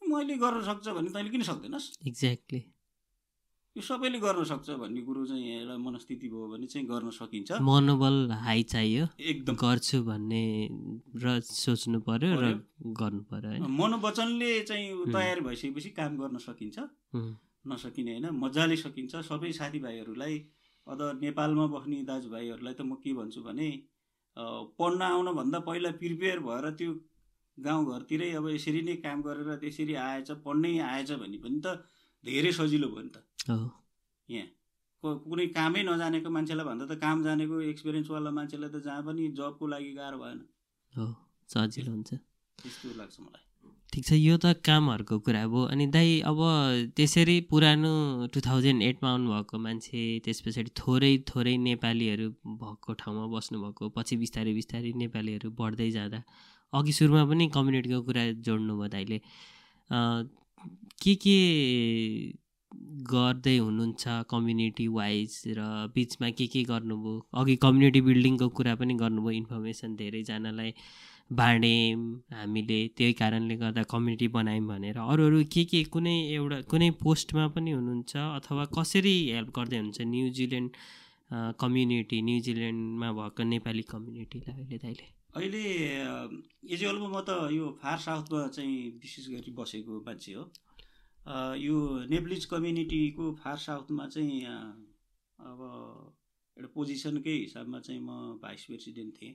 मैले गर्न सक्छ भने तैँले किन सक्दैनस्? एक्ज्याक्टली यो सबैले गर्न सक्छ भन्ने कुरो चाहिँ एउटा मनस्थिति भयो भने चाहिँ गर्न सकिन्छ। मनोबल हाई चाहियो। एकदम। गर्छु भन्ने र सोच्नु पर्यो र गर्नु पर्यो मनोवचनले चाहिँ। तयार भइसकेपछि काम गर्न सकिन्छ। नसकिने होइन मजाले सकिन्छ। सबै साथीभाइहरूलाई अझ नेपालमा बस्ने दाजुभाइहरूलाई त म के भन्छु भने पढ्न आउनभन्दा पहिला प्रिपेयर भएर त्यो गाउँघरतिरै अब यसरी नै काम गरेर त्यसरी आएछ पढ्नै आएछ भने पनि त धेरै सजिलो भयो नि त। हो। यहाँ। को- कुनै कामै नजानेको मान्छेलाई भन्दा त काम जानेको एक्सपिरियन्सवाला मान्छेलाई त जहाँ पनि जबको लागि गाह्रो भएन। हो सजिलो हुन्छ। त्यस्तो लाग्छ मलाई। ठिक छ यो त कामहरूको कुरा भयो अनि दाइ अब त्यसरी पुरानो टु थाउजन्ड एटमा आउनुभएको मान्छे त्यस पछाडि थोरै थोरै नेपालीहरू भएको ठाउँमा बस्नुभएको पछि बिस्तारै बिस्तारै नेपालीहरू बढ्दै जाँदा अघि सुरुमा पनि कम्युनिटीको कुरा जोड्नु भयो दाइले के के गर्दै हुनुहुन्छ कम्युनिटी वाइज र बिचमा के के गर्नुभयो? अघि कम्युनिटी बिल्डिङको कुरा पनि गर्नुभयो इन्फर्मेसन धेरैजनालाई बाँड्यौँ हामीले त्यही कारणले गर्दा कम्युनिटी बनायौँ भनेर। अरू अरू के के कुनै एउटा कुनै पोस्टमा पनि हुनुहुन्छ अथवा कसरी हेल्प गर्दै हुनुहुन्छ न्युजिल्यान्ड कम्युनिटी न्युजिल्यान्डमा भएको नेपाली कम्युनिटीलाई अहिले दाइले? अहिले एजुअलमा म त यो फार साउथमा चाहिँ विशेष गरी बसेको मान्छे हो। यो नेप्लिज कम्युनिटीको फार साउथमा चाहिँ अब एउटा पोजिसनकै हिसाबमा चाहिँ म भाइस प्रेसिडेन्ट थिएँ।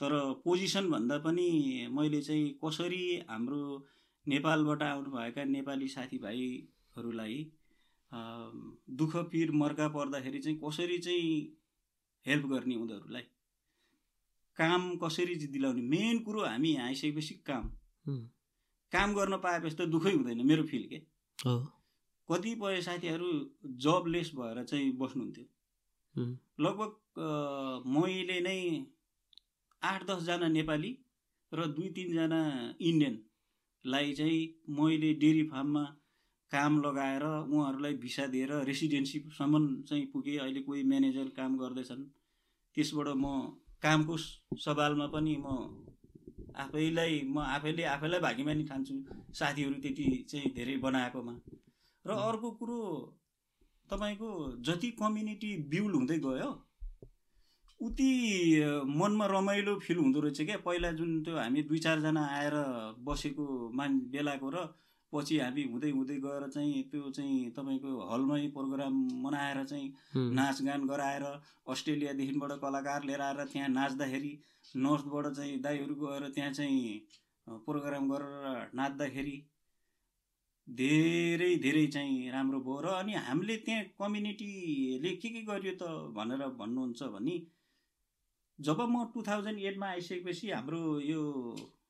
तर पोजिसन भन्दा पनि मैले चाहिँ कसरी हाम्रो नेपालबाट आउनुभएका नेपाली साथीभाइहरूलाई दुःख पिर मर्का पर्दाखेरि चाहिँ कसरी चाहिँ हेल्प गर्ने उनीहरूलाई काम कसरी दिलाउने? मेन कुरो हामी यहाँ आइसकेपछि काम। काम गर्न पाएपछि त दुःखै हुँदैन मेरो फिल के? कतिपय साथीहरू जबलेस भएर चाहिँ बस्नुहुन्थ्यो। लगभग मैले नै आठ दसजना नेपाली र दुई तिनजना इन्डियनलाई चाहिँ मैले डेरी फार्ममा काम लगाएर उहाँहरूलाई भिसा दिएर रेसिडेन्सीसम्म चाहिँ पुगेँ। अहिले कोही म्यानेजर काम गर्दैछन्। त्यसबाट म कामको सवालमा पनि म आफैलाई म आफैले आफैलाई भागीमानी ठान्छु। साथीहरू त्यति चाहिँ धेरै बनाएकोमा। र अर्को कुरो तपाईँको जति कम्युनिटी बिल्ड हुँदै गयो उति मनमा रमाइलो फिल हुँदो रहेछ क्या? पहिला जुन त्यो हामी दुई चारजना आएर बसेको मान बेलाको र पछि हामी हुँदै हुँदै गएर चाहिँ त्यो चाहिँ तपाईँको हलमै प्रोग्राम मनाएर चाहिँ नाचगान गराएर अस्ट्रेलियादेखिबाट कलाकार लिएर आएर त्यहाँ नाच्दाखेरि नर्थबाट चाहिँ दाईहरू गएर त्यहाँ चाहिँ प्रोग्राम गरेर नाच्दाखेरि धेरै धेरै चाहिँ राम्रो भयो। र अनि हामीले त्यहाँ कम्युनिटीले के के गर्यो त भनेर भन्नुहुन्छ भने जब म टु थाउजन्ड एटमा आइसकेपछि हाम्रो यो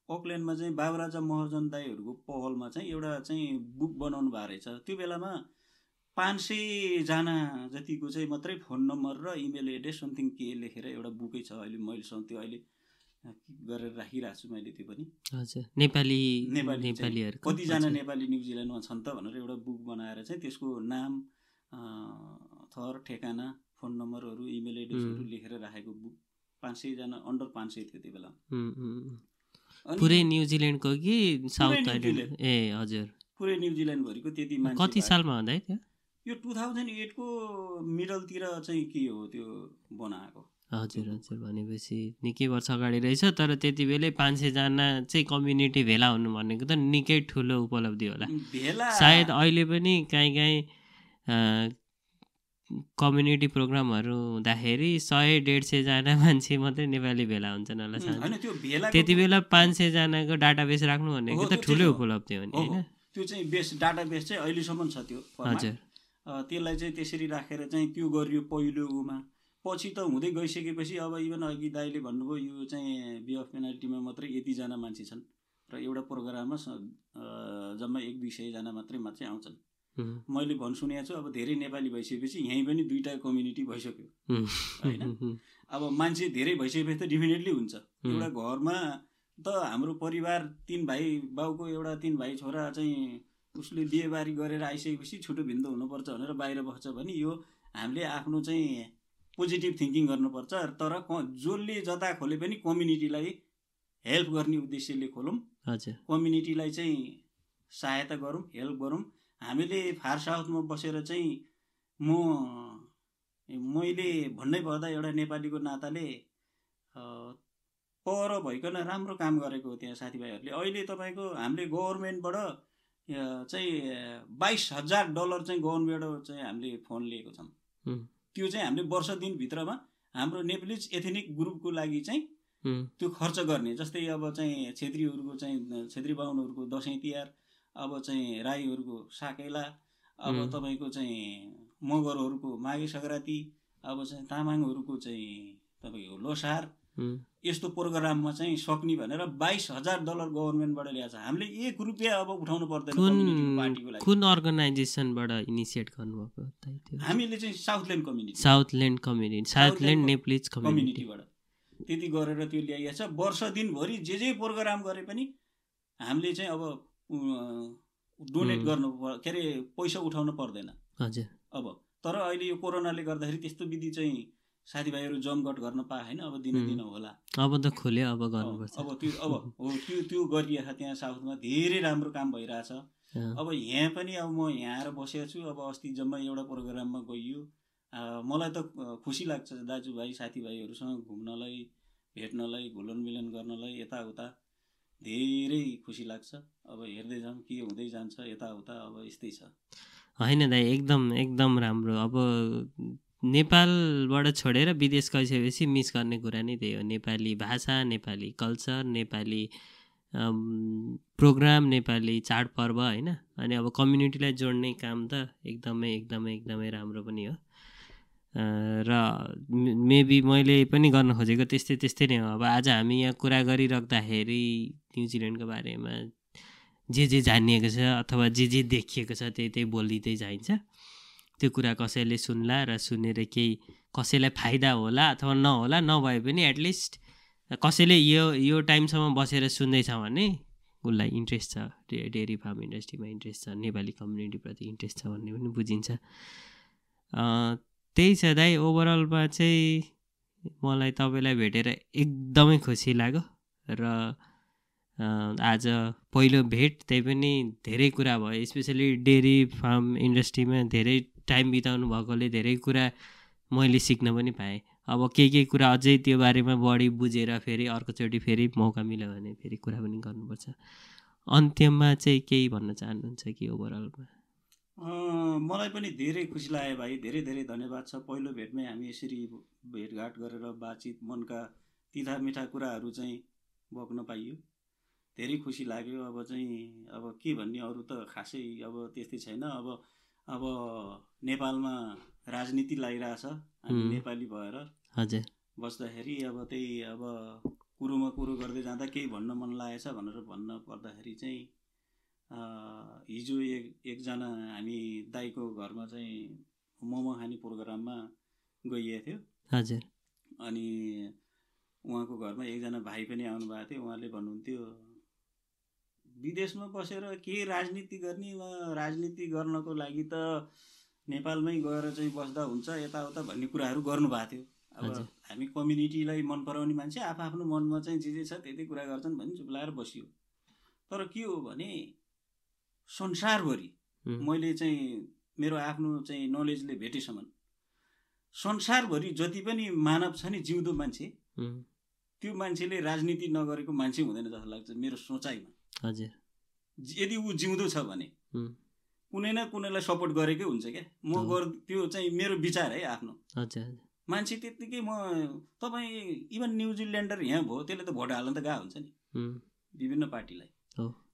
ओकल्यान्डमा चाहिँ बाबुराजा महर्जन दाईहरूको पहलमा चाहिँ एउटा चाहिँ बुक बनाउनु भएको रहेछ। त्यो बेलामा पाँच सयजना जतिको चाहिँ मात्रै फोन नम्बर र इमेल एड्रेस समथिङ के लेखेर एउटा बुकै छ अहिले मैलेसँग त्यो अहिले गरेर राखिरहेको छु मैले त्यो पनि। हजुर नेपाली नेपाली नेपालीहरू कतिजना नेपाली न्युजिल्यान्डमा छन् त भनेर एउटा बुक बनाएर चाहिँ त्यसको नाम थर ठेगाना फोन नम्बरहरू इमेल एड्रेसहरू. लेखेर राखेको बुक। पाँच सयजना अन्डर पाँच सय थियो त्यो बेला पुरै न्युजिल्यान्डको कि साउथ आइल्यान्ड। ए हजुर। पुरै न्युजिल्यान्डभरिको त्यति मान्छे कति सालमा हुँदा थियो? यो टु थाउजन्ड एटको मिडलतिर चाहिँ के हो त्यो बनाएको? हजुर हजुर भनेपछि निकै वर्ष अगाडि रहेछ तर त्यति बेलै पाँच सयजना चाहिँ कम्युनिटी भेला हुनु भनेको त निकै ठुलो उपलब्धि होला। भेला? सायद अहिले पनि काहीँ काहीँ कम्युनिटी प्रोग्रामहरू हुँदाखेरि सय डेढ सयजना मान्छे मात्रै नेपाली भेला हुन्छन् होला भेला त्यति बेला पाँच सयजनाको डाटाबेस राख्नु भनेको त ठुलै। उपलब्धि हो नि। होइन त्यो चाहिँ बेस डाटा बेस चाहिँ अहिलेसम्म छ त्यो। हजुर त्यसलाई चाहिँ त्यसरी राखेर चाहिँ त्यो गरियो पहिलो उमा पछि त हुँदै गइसकेपछि अब इभन अघि दाइले भन्नुभयो यो चाहिँ बी अफ पेनाल्टीमा मात्रै यतिजना मान्छे छन् र एउटा प्रोग्राममा जम्मा एक दुई सयजना मात्रै मात्रै आउँछन् मैले भन् सुनेको छु अब धेरै नेपाली भइसकेपछि यहीँ पनि दुईवटा कम्युनिटी भइसक्यो। होइन? अब मान्छे धेरै भइसकेपछि त डेफिनेटली हुन्छ. एउटा घरमा त हाम्रो परिवार तिन भाइ बाउको एउटा तिन भाइ छोरा चाहिँ उसले बिहेबारी गरेर आइसकेपछि छुटो भिन्द हुनुपर्छ भनेर बाहिर बस्छ भने यो हामीले आफ्नो चाहिँ पोजिटिभ थिङ्किङ गर्नुपर्छ। तर क जसले जता खोले पनि कम्युनिटीलाई हेल्प गर्ने उद्देश्यले खोलौँ। हजुर। कम्युनिटीलाई चाहिँ सहायता गरौँ हेल्प गरौँ। हामीले फार साउथमा बसेर चाहिँ म मैले भन्नै पर्दा एउटा नेपालीको नाताले पर भइकन राम्रो काम गरेको हो त्यहाँ साथीभाइहरूले। अहिले तपाईँको हामीले गभर्मेन्टबाट चाहिँ बाइस हजार डलर चाहिँ गभर्मेन्टबाट चाहिँ हामीले फोन लिएको छौँ. त्यो चाहिँ हामीले वर्ष दिनभित्रमा हाम्रो नेप्लिज एथेनिक ग्रुपको लागि चाहिँ त्यो खर्च गर्ने। जस्तै अब चाहिँ छेत्रीहरूको चाहिँ छेत्री बाहुनहरूको दसैँ तिहार अब चाहिँ राईहरूको साकेला अब। तपाईँको चाहिँ मगरहरूको माघे सङ्क्रान्ति अब चाहिँ तामाङहरूको चाहिँ तपाईँको लोसार. यस्तो प्रोग्राममा चाहिँ सक्ने भनेर बाइस हजार डलर गभर्मेन्टबाट ल्याएको छ। हामीले एक रुपियाँ अब उठाउनु पर्दैन पार्टीको कुन लागि। कुन अर्गनाइजेसनबाट इनिसिएट गर्नुभएको हामीले चाहिँ Southland community Southland community Southland Nepalese community कम्युनिटीबाट त्यति गरेर त्यो ल्याइएको छ। वर्ष दिनभरि जे जे प्रोग्राम गरे पनि हामीले चाहिँ अब डोनेट. गर्नु के अरे पैसा उठाउनु पर्दैन। हजुर। अब तर अहिले यो कोरोनाले गर्दाखेरि त्यस्तो विधि चाहिँ साथीभाइहरू जमघट गर्न पाए होइन अब दिनदिन होला। अब त खोल्यो अब अब गर्नुपर्छ। अब त्यो अब हो त्यो त्यो गरिएको त्यहाँ साउथमा धेरै राम्रो काम भइरहेछ। अब यहाँ पनि अब म यहाँ आएर बसेको छु अब अस्ति जम्मा एउटा प्रोग्राममा गइयो। मलाई त खुसी लाग्छ दाजुभाइ साथीभाइहरूसँग घुम्नलाई भेट्नलाई घुलन मिलन गर्नलाई यताउता। धेरै खुसी लाग्छ। अब हेर्दै जाउँ के हुँदै जान्छ यताउता अब यस्तै छ। होइन दाइ एकदम एकदम राम्रो। अब नेपालबाट छोडेर विदेश गइसकेपछि मिस गर्ने कुरा नै त्यही हो। नेपाली भाषा नेपाली कल्चर नेपाली प्रोग्राम नेपाली चाडपर्व होइन? अनि अब कम्युनिटीलाई जोड्ने काम त एकदमै एकदमै एकदमै राम्रो पनि हो। र मेबी मैले पनि गर्न खोजेको त्यस्तै त्यस्तै नै हो। अब आज हामी यहाँ कुरा गरिराख्दाखेरि न्युजिल्यान्डको बारेमा जे जे जानिएको छ अथवा जे जे देखिएको छ त्यही त्यही बोलिँदै जाइन्छ। त्यो कुरा कसैले सुन्ला र सुनेर केही कसैलाई फाइदा होला अथवा नहोला नभए पनि एटलिस्ट कसैले यो यो टाइमसम्म बसेर सुन्दैछ भने उसलाई इन्ट्रेस्ट छ। डेरी फार्म इन्डस्ट्रीमा इन्ट्रेस्ट छ नेपाली कम्युनिटीप्रति इन्ट्रेस्ट छ भन्ने पनि बुझिन्छ। त्यही छ दाइ ओभरअलमा चाहिँ मलाई तपाईँलाई भेटेर एकदमै खुसी लाग्यो र आज पहिलो भेट त्यही पनि धेरै कुरा भयो स्पेसली डेरी फार्म इन्डस्ट्रीमा धेरै टाइम बिताउनु भएकोले धेरै कुरा मैले सिक्न पनि पाएँ। अब केही केही कुरा अझै त्यो बारेमा बढी बुझेर फेरि अर्कोचोटि फेरि मौका मिल्यो भने फेरि कुरा पनि गर्नुपर्छ। अन्त्यमा चाहिँ केही भन्न चाहनुहुन्छ कि ओभरअलमा मलाई पनि धेरै खुसी लाग्यो भाइ। धेरै धेरै धन्यवाद छ। पहिलो भेटमै हामी यसरी भेटघाट गरेर बातचित मनका तिथा मिठा कुराहरू चाहिँ बग्न पाइयो। धेरै खुसी लाग्यो। अब चाहिँ अब के भन्ने अरू त खासै अब त्यस्तै छैन। अब अब नेपालमा राजनीति लागिरहेछ। हामी। नेपाली भएर हजुर। बस्दाखेरि अब त्यही अब कुरोमा कुरो गर्दै जाँदा केही भन्न मन लागेछ भनेर भन्न पर्दाखेरि चाहिँ हिजो एक एकजना हामी दाईको घरमा चाहिँ मोमो खाने प्रोग्राममा गइएको थियो। हजुर। अनि उहाँको घरमा एकजना भाइ पनि आउनुभएको थियो। उहाँले भन्नुहुन्थ्यो विदेशमा बसेर के राजनीति गर्ने वा राजनीति गर्नको लागि त नेपालमै गएर चाहिँ बस्दा हुन्छ यताउता भन्ने कुराहरू गर्नुभएको थियो। अब। हामी कम्युनिटीलाई मन पराउने मान्छे आफ्नो मनमा चाहिँ जे जे छ त्यति कुरा गर्छन् भने चुप लाएर बसियो। तर के हो भने संसारभरि मैले चाहिँ मेरो आफ्नो चाहिँ नलेजले भेटेसम्म संसारभरि जति पनि मानव छ नि जिउँदो मान्छे त्यो मान्छेले राजनीति नगरेको मान्छे हुँदैन जस्तो लाग्छ मेरो सोचाइमा। हजुर। यदि ऊ जिउँदो छ भने कुनै न कुनैलाई सपोर्ट गरेकै हुन्छ क्या। म। गर त्यो चाहिँ मेरो विचार है आफ्नो। मान्छे त्यत्तिकै म तपाईँ इभन न्युजिल्यान्डर यहाँ भयो त्यसले त भोट हाल्न त गएको हुन्छ नि। विभिन्न पार्टीलाई।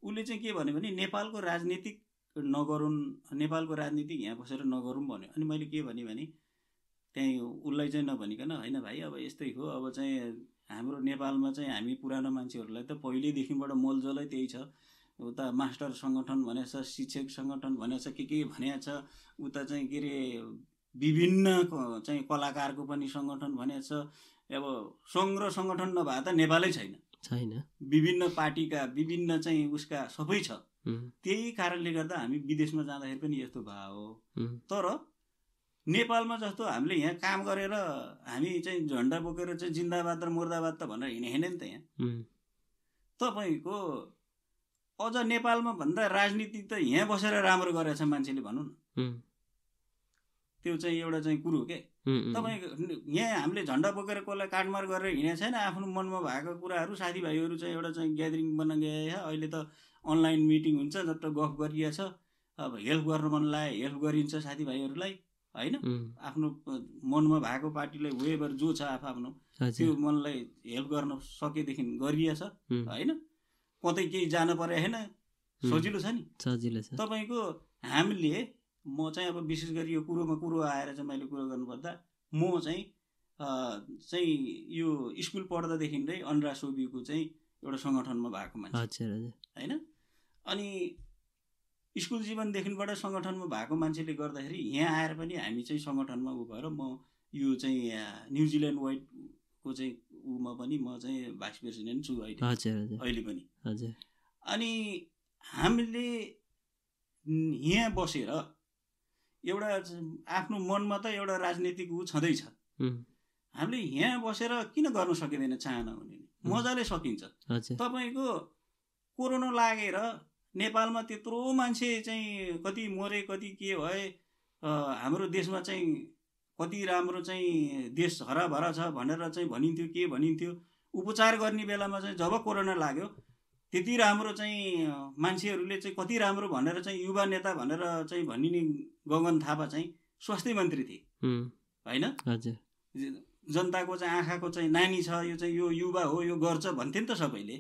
उसले चाहिँ के भन्यो भने नेपालको राजनीतिक नगरौँ नेपालको राजनीति यहाँ बसेर नगरौँ भन्यो। अनि मैले के भनेँ त्यहीँ उसलाई चाहिँ नभनिकन होइन भाइ अब यस्तै हो अब चाहिँ हाम्रो नेपालमा चाहिँ हामी पुरानो मान्छेहरूलाई त पहिल्यैदेखिबाट मोलजलै त्यही छ। उता मास्टर सङ्गठन भनेको छ शिक्षक सङ्गठन भनेको छ के के भनेको छ। उता चाहिँ के अरे विभिन्न चाहिँ कलाकारको पनि सङ्गठन भनेको छ। अब सङ्घ र सङ्गठन नभए त नेपालै छैन। छैन। विभिन्न पार्टीका विभिन्न चाहिँ उसका सबै छ। त्यही कारणले गर्दा हामी विदेशमा जाँदाखेरि पनि यस्तो भयो तर नेपालमा जस्तो हामीले यहाँ काम गरेर हामी चाहिँ झन्डा बोकेर चाहिँ जिन्दाबाद र मुर्दाबाद त भनेर हिँडे हिँडेन त यहाँ। तपाईँको अझ नेपालमा भन्दा राजनीति त यहाँ बसेर राम्रो गरेछ मान्छेले भनौँ न। त्यो चाहिँ एउटा चाहिँ कुरो उम्, तपाईँ यहाँ हामीले झन्डा बोकेर कसलाई काटमार गरेर हिँडेको छैन आफ्नो मनमा भएको कुराहरू साथीभाइहरू चाहिँ एउटा चाहिँ ग्यादरिङ बन्न गए अहिले त अनलाइन मिटिङ हुन्छ जस्तो गफ गरिएछ। अब हेल्प गर्न मन लाग्यो हेल्प गरिन्छ साथीभाइहरूलाई होइन? आफ्नो मनमा भएको पार्टीलाई वेबर जो छ आफ आफ्नो त्यो मनलाई हेल्प गर्न सकेदेखि गरिएछ होइन? कतै केही जानु परे होइन? सजिलो छ नि। सजिलो छ। तपाईँको हामीले म चाहिँ अब विशेष गरी यो कुरोमा कुरो आएर चाहिँ मैले कुरो गर्नुपर्दा म चाहिँ चाहिँ यो स्कुल पढ्दादेखि नै अनुरा सोबीको चाहिँ एउटा सङ्गठनमा भएको मान्छे हजुर हजुर। होइन? अनि स्कुल जीवनदेखिबाट सङ्गठनमा भएको मान्छेले गर्दाखेरि यहाँ आएर पनि हामी चाहिँ सङ्गठनमा उ भएर म यो चाहिँ न्युजिल्यान्ड वाइडको चाहिँ उमा पनि म चाहिँ भाइस प्रेसिडेन्ट छु अहिले। हजुर। अहिले पनि। हजुर। अनि हामीले यहाँ बसेर एउटा आफ्नो मनमा त एउटा राजनीतिक ऊ छँदैछ। हामीले यहाँ बसेर किन गर्न सकिँदैन चाहना हुने? मजाले सकिन्छ। तपाईँको कोरोना लागेर नेपालमा त्यत्रो मान्छे चाहिँ कति मरे कति के भए हाम्रो देशमा चाहिँ कति राम्रो चाहिँ देश हराभरा छ भनेर चाहिँ भनिन्थ्यो के भनिन्थ्यो उपचार गर्ने बेलामा चाहिँ जब कोरोना लाग्यो त्यति राम्रो चाहिँ मान्छेहरूले चाहिँ कति राम्रो भनेर चाहिँ युवा नेता भनेर चाहिँ भनिने गगन थापा चाहिँ स्वास्थ्य मन्त्री थिए। होइन? जनताको चाहिँ आँखाको चाहिँ नानी छ यो चाहिँ यो युवा हो यो गर्छ भन्थे नि त सबैले।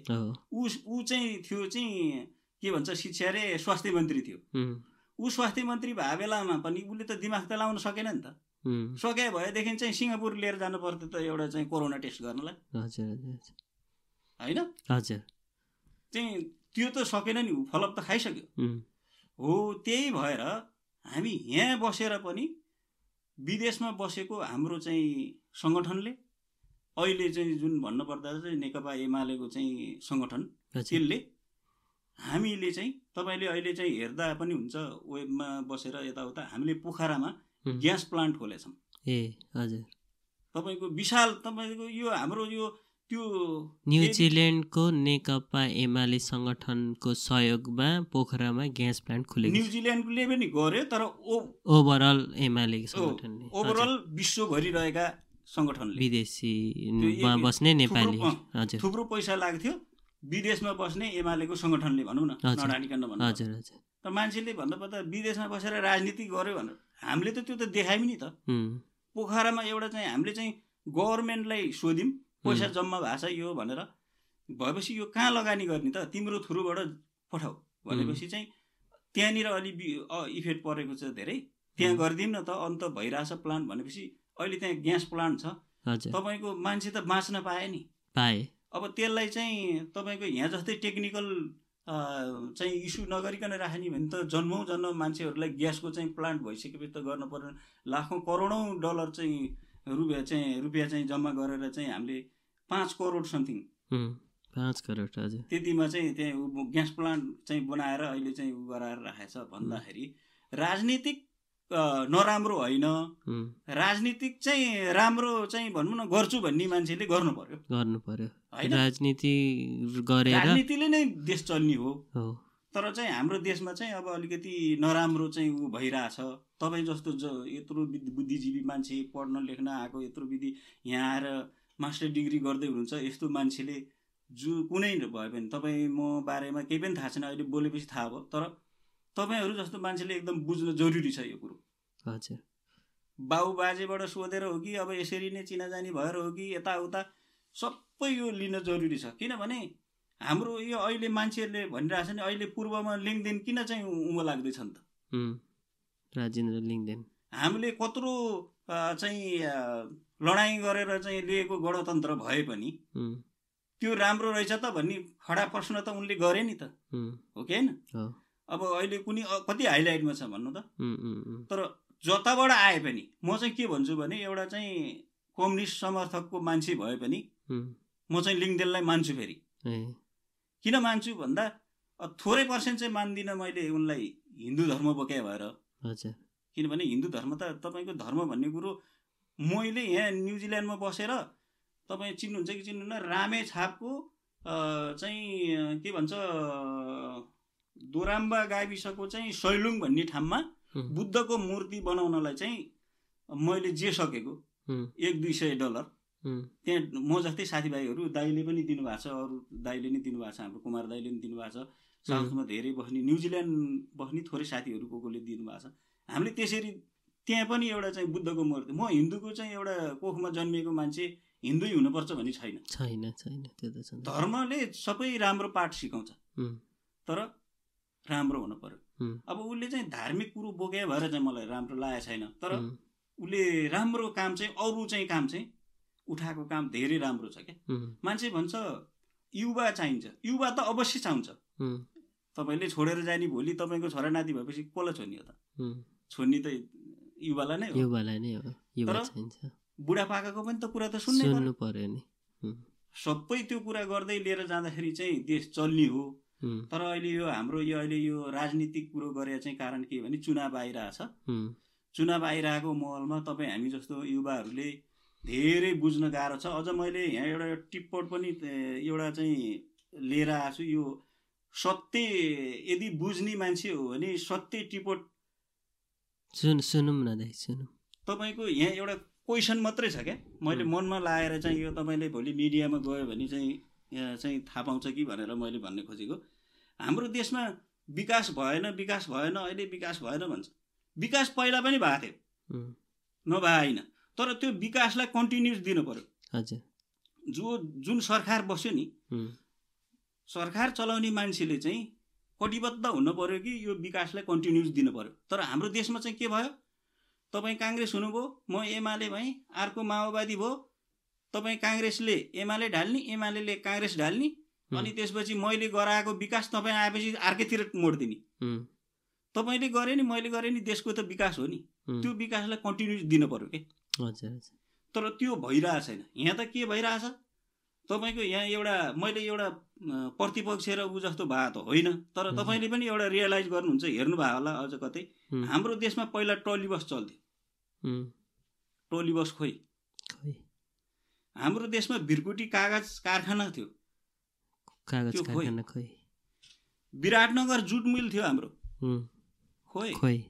ऊ ऊ चाहिँ थियो चाहिँ के भन्छ शिक्षा रे स्वास्थ्य मन्त्री थियो। ऊ स्वास्थ्य मन्त्री भए बेलामा पनि उसले त दिमाग त लाउन सकेन नि त। सके भएदेखि चाहिँ सिङ्गापुर लिएर जानु पर्थ्यो त एउटा चाहिँ कोरोना टेस्ट गर्नलाई। होइन? हजुर। चाहिँ त्यो त सकेन नि फलप त खाइसक्यो। हो। त्यही भएर हामी यहाँ बसेर पनि विदेशमा बसेको हाम्रो चाहिँ सङ्गठनले अहिले चाहिँ जुन भन्नुपर्दा चाहिँ नेकपा एमालेको चाहिँ सङ्गठन त्यसले हामीले चाहिँ तपाईँले अहिले चाहिँ हेर्दा पनि हुन्छ वेबमा बसेर यताउता हामीले पोखरामा ग्यास प्लान्ट खोलेछौँ। ए हजुर। तपाईँको विशाल तपाईँको यो हाम्रो यो त्यो न्युजिल्यान्डको नेकपा एमाले सङ्गठनको सहयोगमा पोखरामा ग्यास प्लान्ट खुलेको न्युजिल्यान्डले पनि गर्यो तर ओभरअल एमाले सङ्गठनले। ओभरअल विश्वभरि रहेका सङ्गठनले। विदेशीमा बस्ने नेपाली। हजुर। थुप्रो पैसा लाग्थ्यो। विदेशमा बस्ने एमालेको सङ्गठनले भनौँ न हजुर। नडानिकन भनौँ हजुर हजुर। त मान्छेले भन्नुपर्दा विदेशमा बसेर राजनीति गर्यो भनेर। हामीले त त्यो त देखायौँ नि त। पोखरामा एउटा चाहिँ हामीले चाहिँ गभर्मेन्टलाई सोध्यौँ पैसा जम्मा भएको छ यो भनेर भएपछि यो कहाँ लगानी गर्ने त? तिम्रो थ्रुबाट पठाऊ। भनेपछि चाहिँ त्यहाँनिर अलि इफेक्ट परेको छ धेरै। त्यहाँ। गरिदिउँ न त अन्त भइरहेछ प्लान्ट भनेपछि अहिले त्यहाँ ग्यास प्लान्ट छ। तपाईँको मान्छे त बाँच्न पाए नि। पाए। अब त्यसलाई चाहिँ तपाईँको यहाँ जस्तै टेक्निकल चाहिँ इस्यु नगरिकन राख्ने भने त जन्मौँ जन्म मान्छेहरूलाई ग्यासको चाहिँ प्लान्ट भइसकेपछि त गर्नु पर्ने लाखौँ करोडौँ डलर चाहिँ रुपियाँ चाहिँ रुपियाँ चाहिँ जम्मा गरेर चाहिँ हामीले पाँच करोड समथिङ। पाँच करोड हजुर। त्यतिमा चाहिँ त्यहाँ ग्यास प्लान्ट चाहिँ बनाएर अहिले चाहिँ उ गराएर राखेको छ भन्दाखेरि राजनीतिक नराम्रो होइन। राजनीतिक चाहिँ राम्रो चाहिँ भनौँ न गर्छु भन्ने मान्छेले गर्नु पर्यो गर्नु पर्यो राजनीति गरेर राजनीतिले नै देश चल्ने हो। तर चाहिँ हाम्रो देशमा चाहिँ अब अलिकति नराम्रो चाहिँ ऊ भइरहेछ। तपाईँ जस्तो ज यत्रो बुद्धिजीवी मान्छे पढ्न लेख्न आएको यत्रो विधि यहाँ आएर मास्टर डिग्री गर्दै हुनुहुन्छ यस्तो मान्छेले जो कुनै भए पनि तपाईँ म बारेमा केही पनि थाहा छैन अहिले बोलेपछि थाहा भयो तर तपाईँहरू जस्तो मान्छेले एकदम बुझ्न जरुरी छ यो कुरो। हजुर। बाउ बाजेबाट सोधेर हो कि अब यसरी नै चिनाजानी भएर हो कि यताउता सबै यो लिन जरुरी छ। किनभने हाम्रो यो अहिले मान्छेहरूले भनिरहेछ नि अहिले पूर्वमा लेनदेन किन चाहिँ उँभो लाग्दैछ नि त? उम्, राजेन्द्र लिङ्गदेन हामीले कत्रो चाहिँ लडाइँ गरेर चाहिँ लिएको गणतन्त्र भए पनि त्यो राम्रो रहेछ त भन्ने खडा प्रश्न त उनले गरे नि त। हो कि होइन? अब अहिले कुनै कति हाइलाइटमा छ भन्नु त? तर जताबाट आए पनि म चाहिँ के भन्छु भने एउटा चाहिँ कम्युनिस्ट समर्थकको मान्छे भए पनि म चाहिँ लिङ्गदेनलाई मान्छु फेरि। किन मान्छु भन्दा थोरै पर्सेन्ट चाहिँ मान्दिनँ मैले उनलाई हिन्दू धर्म बोके भएर। किनभने हिन्दू धर्म त तपाईँको धर्म भन्ने कुरो मैले यहाँ न्युजिल्यान्डमा बसेर तपाईँ चिन्नुहुन्छ कि चिन्नुहुन्न रामे छापको अ, चाहिँ के भन्छ दोराम्बा गाविसको चाहिँ सैलुङ भन्ने ठाउँमा उम्, बुद्धको मूर्ति बनाउनलाई चाहिँ मैले जे सकेको एक दुई सय डलर। त्यहाँ म जस्तै साथीभाइहरू दाइले पनि दिनुभएको छ अरू दाइले नै दिनुभएको छ हाम्रो कुमार दाइले पनि दिनुभएको छ। साउथमा धेरै बस्ने न्युजिल्यान्ड बस्ने थोरै साथीहरू को कोले दिनुभएको छ। हामीले त्यसरी त्यहाँ पनि एउटा चाहिँ बुद्धको मूर्ति म हिन्दूको चाहिँ एउटा कोखमा जन्मिएको मान्छे हिन्दू हुनुपर्छ भन्ने छैन। छैन छैन त्यो त छैन। धर्मले सबै राम्रो पाठ सिकाउँछ। तर राम्रो हुनु पर्यो। अब उसले चाहिँ धार्मिक कुरो बोके भएर चाहिँ मलाई राम्रो लागेको छैन। तर उसले राम्रो काम चाहिँ अरू चाहिँ काम चाहिँ उठाएको काम धेरै राम्रो छ क्या। मान्छे भन्छ युवा चाहिन्छ। युवा त अवश्य चाहिन्छ। तपाईँले छोडेर जाने भोलि तपाईँको छोरा नाति भएपछि कसलाई छोड्ने हो त? छोड्ने त युवालाई नै हो। युवालाई नै हो। युवा चाहिन्छ। बुढापाकाको पनि त कुरा त सुन्नै पर्यो नि। सबै त्यो कुरा गर्दै लिएर जाँदाखेरि चाहिँ देश चल्ने हो। तर अहिले यो हाम्रो यो अहिले यो राजनीतिक कुरो गरेर चाहिँ कारण के भने चुनाव आइरहेछ। चुनाव आइरहेको महलमा तपाईँ हामी जस्तो युवाहरूले धेरै बुझ्न गाह्रो छ। अझ मैले यहाँ एउटा टिप्पट पनि एउटा चाहिँ लिएर आएको छु। यो सत्य यदि बुझ्ने मान्छे हो भने सत्य टिप्पट सुन सुनौँ न दाइ सुनौँ तपाईँको यहाँ एउटा क्वेसन मात्रै छ क्या? मैले। मनमा लाएर चाहिँ यो तपाईँले भोलि मिडियामा गयो भने चाहिँ यहाँ चाहिँ थाहा पाउँछ कि भनेर मैले भन्ने खोजेको। हाम्रो देशमा विकास भएन विकास भएन अहिले विकास भएन भन्छ। विकास पहिला पनि भएको थियो। नभए होइन। तर त्यो विकासलाई कन्टिन्युस दिनु पर्यो। हजुर। जो जुन सरकार बस्यो नि सरकार चलाउने मान्छेले चाहिँ कटिबद्ध हुनु पर्यो कि यो विकासलाई कन्टिन्युस दिनु पर्यो? तर हाम्रो देशमा चाहिँ के भयो? तपाईँ काङ्ग्रेस हुनुभयो म एमाले भएँ अर्को माओवादी भयो तपाईँ काङ्ग्रेसले एमाले ढाल्ने एमाले काङ्ग्रेस ढाल्ने अनि त्यसपछि मैले गराएको विकास तपाईँ आएपछि अर्कैतिर मोडिदिने। तपाईँले गरे नि मैले गरेँ नि देशको त विकास हो नि। त्यो विकासलाई कन्टिन्युस दिनु पर्यो कि? हजुर। तर त्यो भइरहेको छैन। यहाँ त के भइरहेछ? तपाईँको यहाँ एउटा मैले एउटा प्रतिपक्ष र ऊ जस्तो भएको त होइन। तर। तपाईँले पनि एउटा रियलाइज गर्नुहुन्छ हेर्नुभयो होला अझ कतै। हाम्रो देशमा पहिला ट्रली बस चल्थ्यो। ट्रली बस खोइ। हाम्रो देशमा भिरकुटी कागज कारखाना थियो। कागज। कारखाना खोइ। विराटनगर जुट मिल थियो हाम्रो। खोइ। खोइ।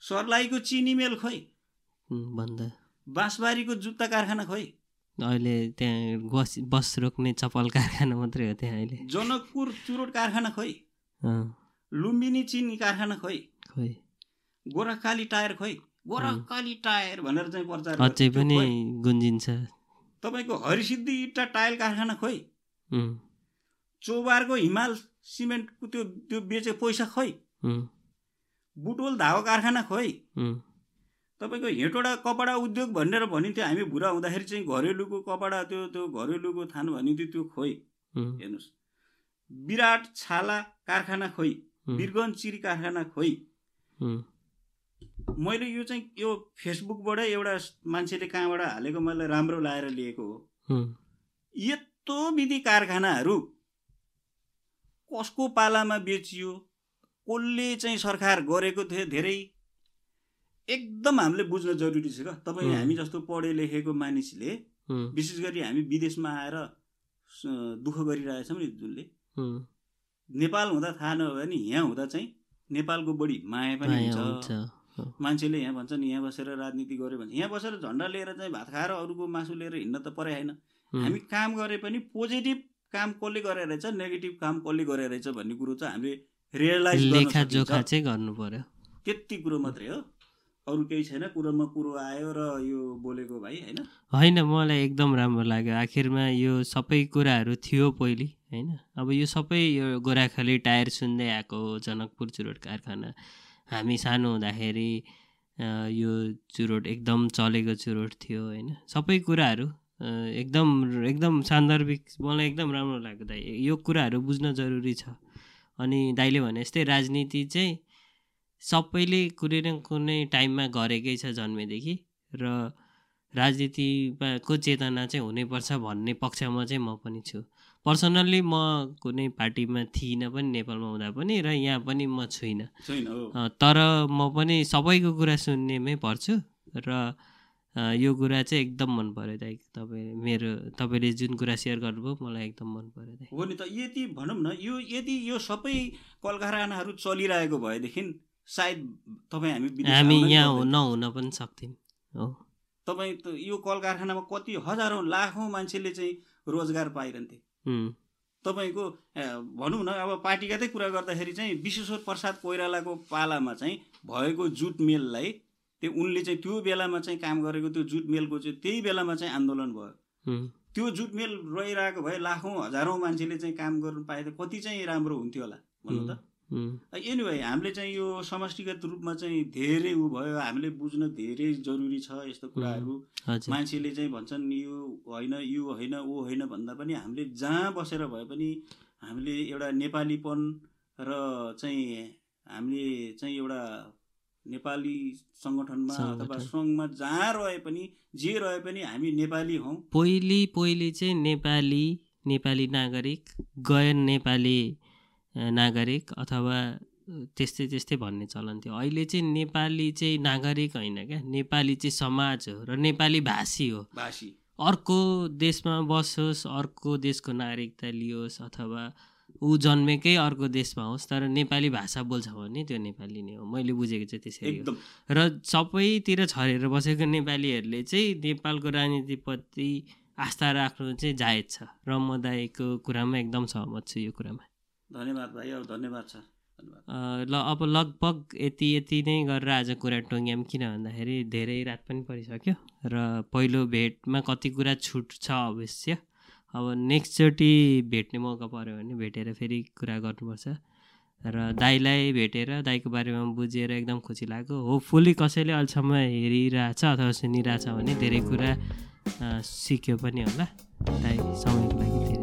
सर्लाहीको चिनी मिल खोइ। भन्दा। बाँसबारीको जुत्ता कारखाना खोइ। अहिले त्यहाँ बस बस रोक्ने चप्पल कारखाना मात्रै हो त्यहाँ अहिले। जनकपुर चुरोट कारखाना खोइ। लुम्बिनी चिनी कारखाना खोइ। खोइ। गोरखकाली टायर खोइ। गोरखकाली टायर भनेर चाहिँ प्रचार अझै पनि। गुन्जिन्छ। तपाईँको हरिसिद्धि इट्टा टायल कारखाना खोइ। चौबारको हिमाल सिमेन्टको त्यो त्यो बेचे पैसा खोइ। बुटोल धागो कारखाना खोइ। तपाईँको हेटौँडा कपडा उद्योग भनेर भनिन्थ्यो हामी बुढा हुँदाखेरि चाहिँ घरेलुको कपडा त्यो त्यो घरेलुको थान भनिन्थ्यो त्यो खोइ। हेर्नुहोस्। विराट छाला कारखाना खोइ बिरगन चिरी कारखाना खोइ। मैले यो चाहिँ यो फेसबुकबाट एउटा मान्छेले कहाँबाट हालेको मैले राम्रो लाएर लिएको हो। यत्रो विधि कारखानाहरू कसको पालामा बेचियो कसले चाहिँ सरकार गरेको थियो धेरै एकदम हामीले बुझ्न जरुरी छ क्या। तपाईँ. हामी जस्तो पढे लेखेको मानिसले विशेष गरी हामी विदेशमा आएर दुःख गरिरहेछौँ नि जुनले। नेपाल हुँदा थाहा नभए नि यहाँ हुँदा चाहिँ नेपालको बढी माया पनि हुन्छ। मान्छेले यहाँ भन्छ नि यहाँ बसेर राजनीति गर्यो भन्छ यहाँ बसेर झन्डा लिएर चाहिँ भात खाएर अरूको मासु लिएर हिँड्न त परे होइन। हामी काम गरे पनि पोजिटिभ काम कसले गरे रहेछ नेगेटिभ काम कसले गरे रहेछ भन्ने कुरो चाहिँ हामीले रियलाइज लेखा जोखा चाहिँ गर्नु पर्यो। त्यति कुरो मात्रै हो। अरू केही छैन? कुरोमा कुरो आयो र यो बोलेको भाइ होइन? होइन मलाई एकदम राम्रो लाग्यो। आखिरमा यो सबै कुराहरू थियो पहिले होइन? अब यो सबै यो गोराखाली टायर सुन्दै आएको जनकपुर चुरोट कारखाना। हामी सानो हुँदाखेरि यो चुरोट एकदम चलेको चुरोट थियो होइन? सबै कुराहरू एकदम एकदम सान्दर्भिक मलाई एकदम राम्रो लाग्यो दाइ। यो कुराहरू बुझ्न जरुरी छ। अनि दाइले भने जस्तै राजनीति चाहिँ सबैले कुनै न कुनै टाइममा गरेकै छ जन्मेदेखि र राजनीतिमा को चेतना चाहिँ हुनैपर्छ भन्ने पक्षमा चाहिँ म पनि छु। पर्सनल्ली म कुनै पार्टीमा थिइनँ पनि नेपालमा हुँदा पनि र यहाँ पनि म छुइनँ। तर म पनि सबैको कुरा सुन्नेमै पर्छु र यो कुरा चाहिँ एकदम मन पऱ्यो दाइ। तपाईँ मेरो तपाईँले जुन कुरा सेयर गर्नुभयो मलाई एकदम मन पऱ्यो दाइ। हो नि त यति भनौँ न यो यदि यो सबै कल कारखानाहरू चलिरहेको भएदेखि सायद तपाईँ हामी हामी यहाँ। नहुन पनि सक्थ्यौँ हो। तपाईँ त यो कल कारखानामा कति हजारौँ लाखौँ मान्छेले चाहिँ रोजगार पाइरहन्थे। तपाईँको भनौँ न अब पार्टीगतै कुरा गर्दाखेरि चाहिँ विश्वेश्वर प्रसाद कोइरालाको पालामा चाहिँ भएको जुट मेललाई त्यो उनले चाहिँ त्यो बेलामा चाहिँ काम गरेको त्यो जुट मेलको चाहिँ त्यही बेलामा चाहिँ आन्दोलन भयो। त्यो जुट मेल रहिरहेको भए लाखौँ हजारौँ मान्छेले चाहिँ काम गर्नु पाए त कति चाहिँ राम्रो हुन्थ्यो होला भन्नु त? एनिवे हामीले चाहिँ यो समष्टिगत रूपमा चाहिँ धेरै उ भयो। हामीले बुझ्न धेरै जरुरी छ यस्तो कुराहरू। मान्छेले चाहिँ भन्छन् यो होइन यो होइन ऊ होइन भन्दा पनि हामीले जहाँ बसेर भए पनि हामीले एउटा नेपालीपन र चाहिँ हामीले चाहिँ एउटा नेपाली सङ्गठनमा अथवा। सङ्घमा जहाँ रहे पनि जे रहे पनि हामी नेपाली हौँ। पहिले पहिले चाहिँ नेपाली नेपाली नागरिक गैर नेपाली। नागरिक अथवा त्यस्तै त्यस्तै भन्ने चलन थियो। अहिले चाहिँ नेपाली चाहिँ नागरिक होइन क्या। नेपाली चाहिँ समाज हो र नेपाली भाषी हो। भाषी। अर्को देशमा बसोस् अर्को देशको नागरिकता लियोस् अथवा ऊ जन्मेकै अर्को देशमा होस् तर नेपाली भाषा बोल्छ भने त्यो नेपाली नै हो। मैले बुझेको चाहिँ त्यसरी हो। एकदम। र सबैतिर छरेर बसेको नेपालीहरूले चाहिँ नेपालको राजनीतिप्रति आस्था राख्नु चाहिँ जायज छ। र म दाईको कुरामा एकदम सहमत छु यो कुरामा। धन्यवाद भाइ अब धन्यवाद छ ल अब लगभग यति यति नै गरेर आज कुरा टोङ्ग्याम किन भन्दाखेरि धेरै रात पनि परिसक्यो र पहिलो भेटमा कति कुरा छुट छ अवश्य। अब नेक्स्टचोटि भेट्ने मौका पऱ्यो भने भेटेर फेरि कुरा गर्नुपर्छ र दाईलाई भेटेर दाईको बारेमा बुझेर एकदम खुसी लाग्यो। होपफुल्ली कसैले अहिलेसम्म हेरिरहेछ अथवा सुनिरहेछ भने धेरै कुरा सिक्यो पनि होला। दाई समयको लागि